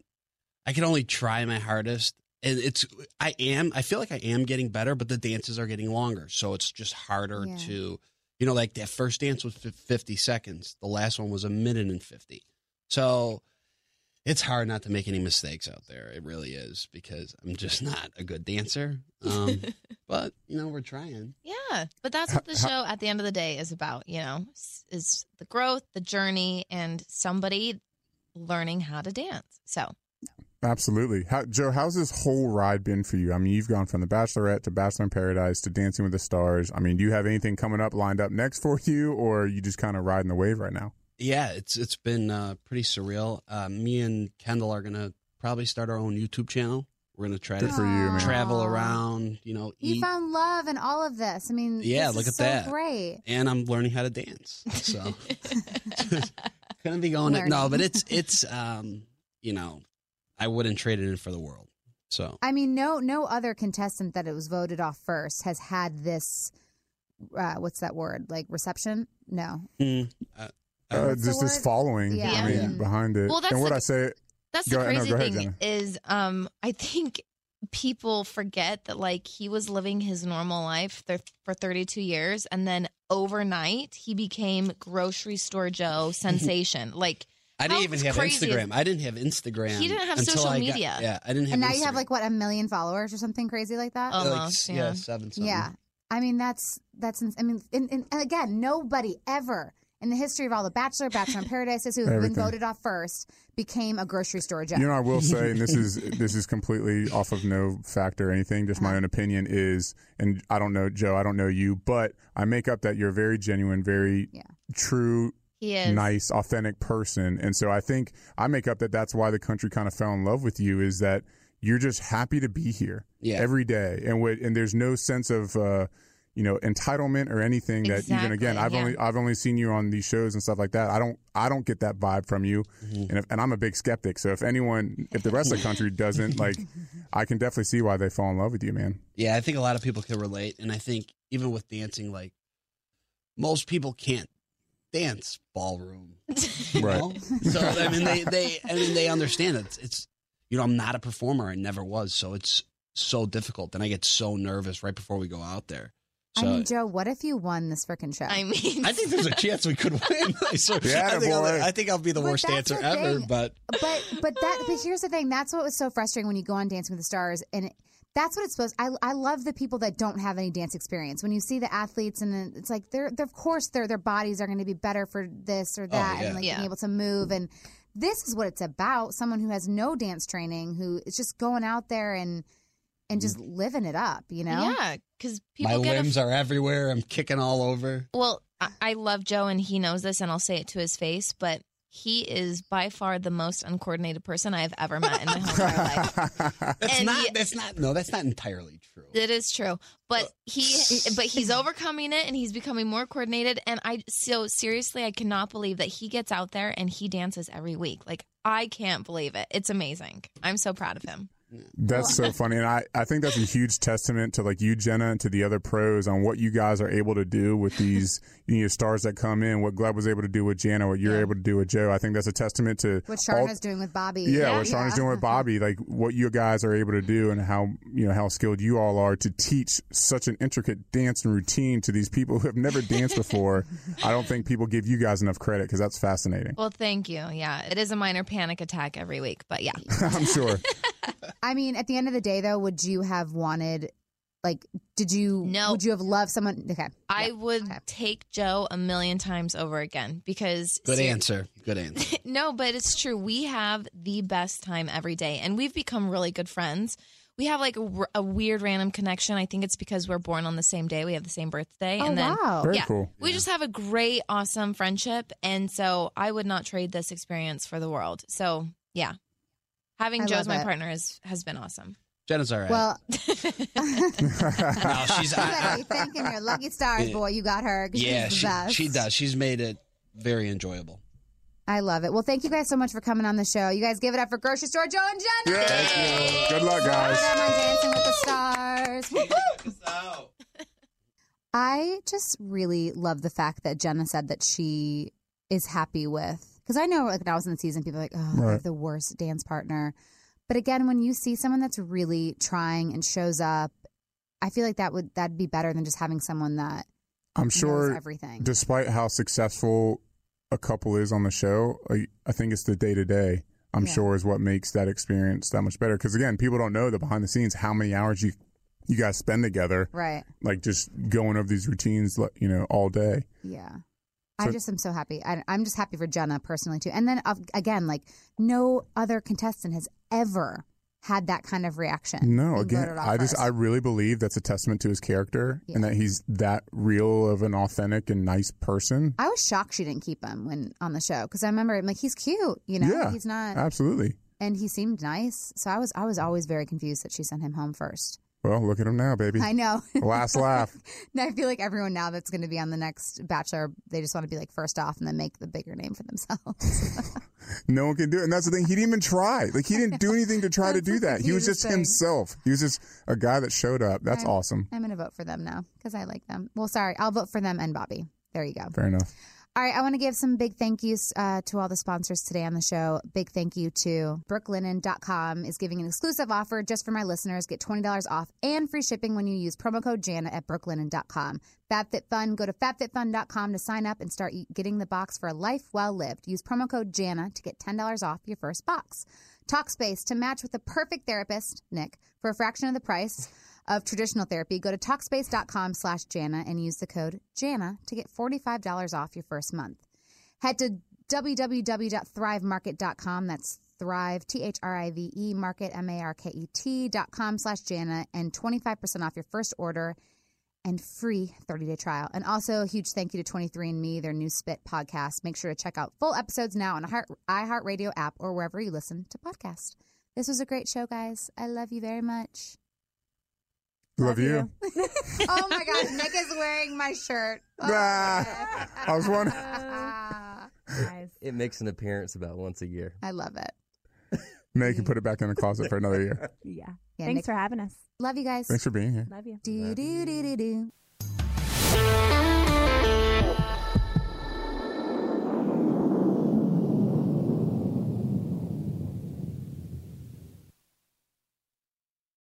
I can only try my hardest. And it's I am I feel like I am getting better, but the dances are getting longer, so it's just harder Yeah. to, you know, like that first dance was fifty seconds, the last one was a minute and fifty, so it's hard not to make any mistakes out there. It really is because I'm just not a good dancer. Um, but you know, we're trying. Yeah, but that's what the show at the end of the day is about. You know, is the growth, the journey, and somebody learning how to dance. So Absolutely. How, Joe, how's this whole ride been for you? I mean, you've gone from The Bachelorette to Bachelor in Paradise to Dancing with the Stars. I mean, do you have anything coming up lined up next for you, or are you just kind of riding the wave right now? Yeah, it's it's been uh, pretty surreal. Uh, me and Kendall are gonna probably start our own YouTube channel. We're gonna try Good to for you, man. travel around, you know, You eat, found love in all of this. I mean, Yeah, this look is at so that. Great. and I'm learning how to dance. So gonna be going. Learning. No, but it's it's um, you know, I wouldn't trade it in for the world. So I mean, no no other contestant that it was voted off first has had this. Uh, what's that word? Like reception? No. mm, uh, Uh, What's the just this following, Yeah. I mean, Yeah. behind it. Well, that's and what I say, that's Go the ahead- no, crazy ahead, thing Jenna. is, um, I think people forget that like he was living his normal life th- for 32 years, and then overnight he became grocery store Joe sensation. like I didn't even have crazy Instagram. I didn't have Instagram. He didn't have social I got- media. yeah, I didn't have. And now you have like what a million followers or something crazy like that. Oh, Like, Almost, yeah, yeah. seven. Something. Yeah. I mean, that's, that's, I mean, and, and and again, nobody ever in the history of all the Bachelor, Bachelor in Paradises who have been Everything. voted off first became a grocery store Joe. you know, I will say, and this is this is completely off of no fact or anything. Just Uh-huh. my own opinion is, and I don't know, Joe, I don't know you, but I make up that you're very genuine, very Yeah. true, he is nice, authentic person. And so I think I make up that that's why the country kind of fell in love with you is that you're just happy to be here Yeah. every day. And what, and there's no sense of, uh, you know, entitlement or anything that even again, I've yeah. only, I've only seen you on these shows and stuff like that. I don't, I don't get that vibe from you. Mm-hmm. And if, and I'm a big skeptic. So if anyone, if the rest of the country doesn't like, I can definitely see why they fall in love with you, man. Yeah, I think a lot of people can relate, and I think even with dancing, like most people can't dance ballroom. you Right. know? So I mean, they they I mean they understand it. It's you know I'm not a performer. I never was. So it's so difficult. And I get so nervous right before we go out there. So I mean, Joe, what if you won this freaking show? I mean, I think there's a chance we could win. I. Yeah, I, think I'll. I think I'll be the But worst that's dancer the ever. But but but that but here's the thing that's what was so frustrating when you go on dancing with the stars and it, that's what it's supposed I, I love the people that don't have any dance experience when you see the athletes and then it's like they're, they're of course their their bodies are going to be better for this or oh, that yeah. and like Yeah. being able to move and this is what it's about someone who has no dance training who is just going out there and and just mm. living it up you know yeah, because my people get a limbs are everywhere. I'm kicking all over. Well, I, I love Joe, and he knows this, and I'll say it to his face, but he is by far the most uncoordinated person I have ever met in my whole entire life. That's And not. he- that's not. No, that's not entirely true. It is true, but uh, he, but he's overcoming it, and he's becoming more coordinated. And I, so seriously, I cannot believe that he gets out there and he dances every week. Like I can't believe it. It's amazing. I'm so proud of him. That's so funny, and I, I think that's a huge testament to like you, Jenna, and to the other pros on what you guys are able to do with these you know, stars that come in. What Gleb was able to do with Jana, what you're able to do with Joe. I think that's a testament to what all- Sharna's doing with Bobby Yeah, what Sharna's doing with Bobby, like what you guys are able to do, and how you know how skilled you all are to teach such an intricate dance and routine to these people who have never danced before. I don't think people give you guys enough credit because that's fascinating. Well, thank you. Yeah, it is a minor panic attack every week, but yeah. I'm sure. I mean, at the end of the day, though, would you have wanted, like, did you? No. Would you have loved someone? Okay. I would take Joe a million times over again because Good ser- answer. Good answer. no, but it's true. We have the best time every day, and we've become really good friends. We have like a weird random connection. I think it's because we're born on the same day. We have the same birthday, Oh, and then wow. Very yeah, cool. we just have a great, awesome friendship, and so I would not trade this experience for the world. So yeah, having I Joe as my it. partner is has been awesome. Jenna's all right. Well, no, she's. I, I, you thinking your lucky stars, Yeah. boy, you got her. yeah, she's she best. she does. She's made it very enjoyable. I love it. Well, thank you guys so much for coming on the show. You guys give it up for Grocery Store Joe and Jenna. Thank you. Good luck, guys. Follow them on Dancing with the Stars. Woo-hoo. I just really love the fact that Jenna said that she is happy with because I know like when I was in the season, people are like, oh, I Right. have the worst dance partner. But again, when you see someone that's really trying and shows up, I feel like that would that'd be better than just having someone that I'm knows sure, everything. despite how successful a couple is on the show, I, I think it's the day to day. I'm Yeah. sure is what makes that experience that much better. Because again, people don't know the behind the scenes how many hours you you guys spend together, right? like just going over these routines, like, you know, all day. Yeah. I just am so happy. I, I'm just happy for Jenna personally too. And then uh, again, like no other contestant has ever had that kind of reaction. No, again, I just first. I really believe that's a testament to his character and that he's that real of an authentic and nice person. I was shocked she didn't keep him when on the show because I remember I'm like he's cute, you know, yeah, he's not, absolutely. and he seemed nice. So I was I was always very confused that she sent him home first. Well, look at him now, baby. I know. Last laugh. I feel like everyone now that's going to be on the next Bachelor, they just want to be like first off and then make the bigger name for themselves. No one can do it. And that's the thing. He didn't even try. Like he didn't do anything to try to do that. He was just thing. himself. He was just a guy that showed up. That's I'm- awesome. I'm going to vote for them now because I like them. Well, sorry, I'll vote for them and Bobby. There you go. Fair enough. All right, I want to give some big thank yous uh, to all the sponsors today on the show. Big thank you to brooklinen.com is giving an exclusive offer just for my listeners. Get $20 off and free shipping when you use promo code Jana at brooklinen.com. FabFitFun, go to fabfitfun.com to sign up and start getting the box for a life well lived. Use promo code Jana to get $10 off your first box. Talkspace to match with the perfect therapist, Nick, for a fraction of the price of traditional therapy, go to Talkspace.com slash Jana and use the code Jana to get $45 off your first month. Head to www.thrivemarket.com. That's Thrive, T H R I V E, market, M A R K E T dot com slash Jana, and 25% off your first order and free 30 day trial. And also, a huge thank you to 23andMe, their new Spit podcast. Make sure to check out full episodes now on the Heart- iHeartRadio app or wherever you listen to podcasts. This was a great show, guys. I love you very much. Love, you. oh my God, Nick is wearing my shirt. Ah, I was wondering. It makes an appearance about once a year. I love it. Now you can put it back in the closet for another year. Yeah. Yeah, Thanks Nick- for having us. Love you guys. Thanks for being here. Love you. Do, do, do, do, do.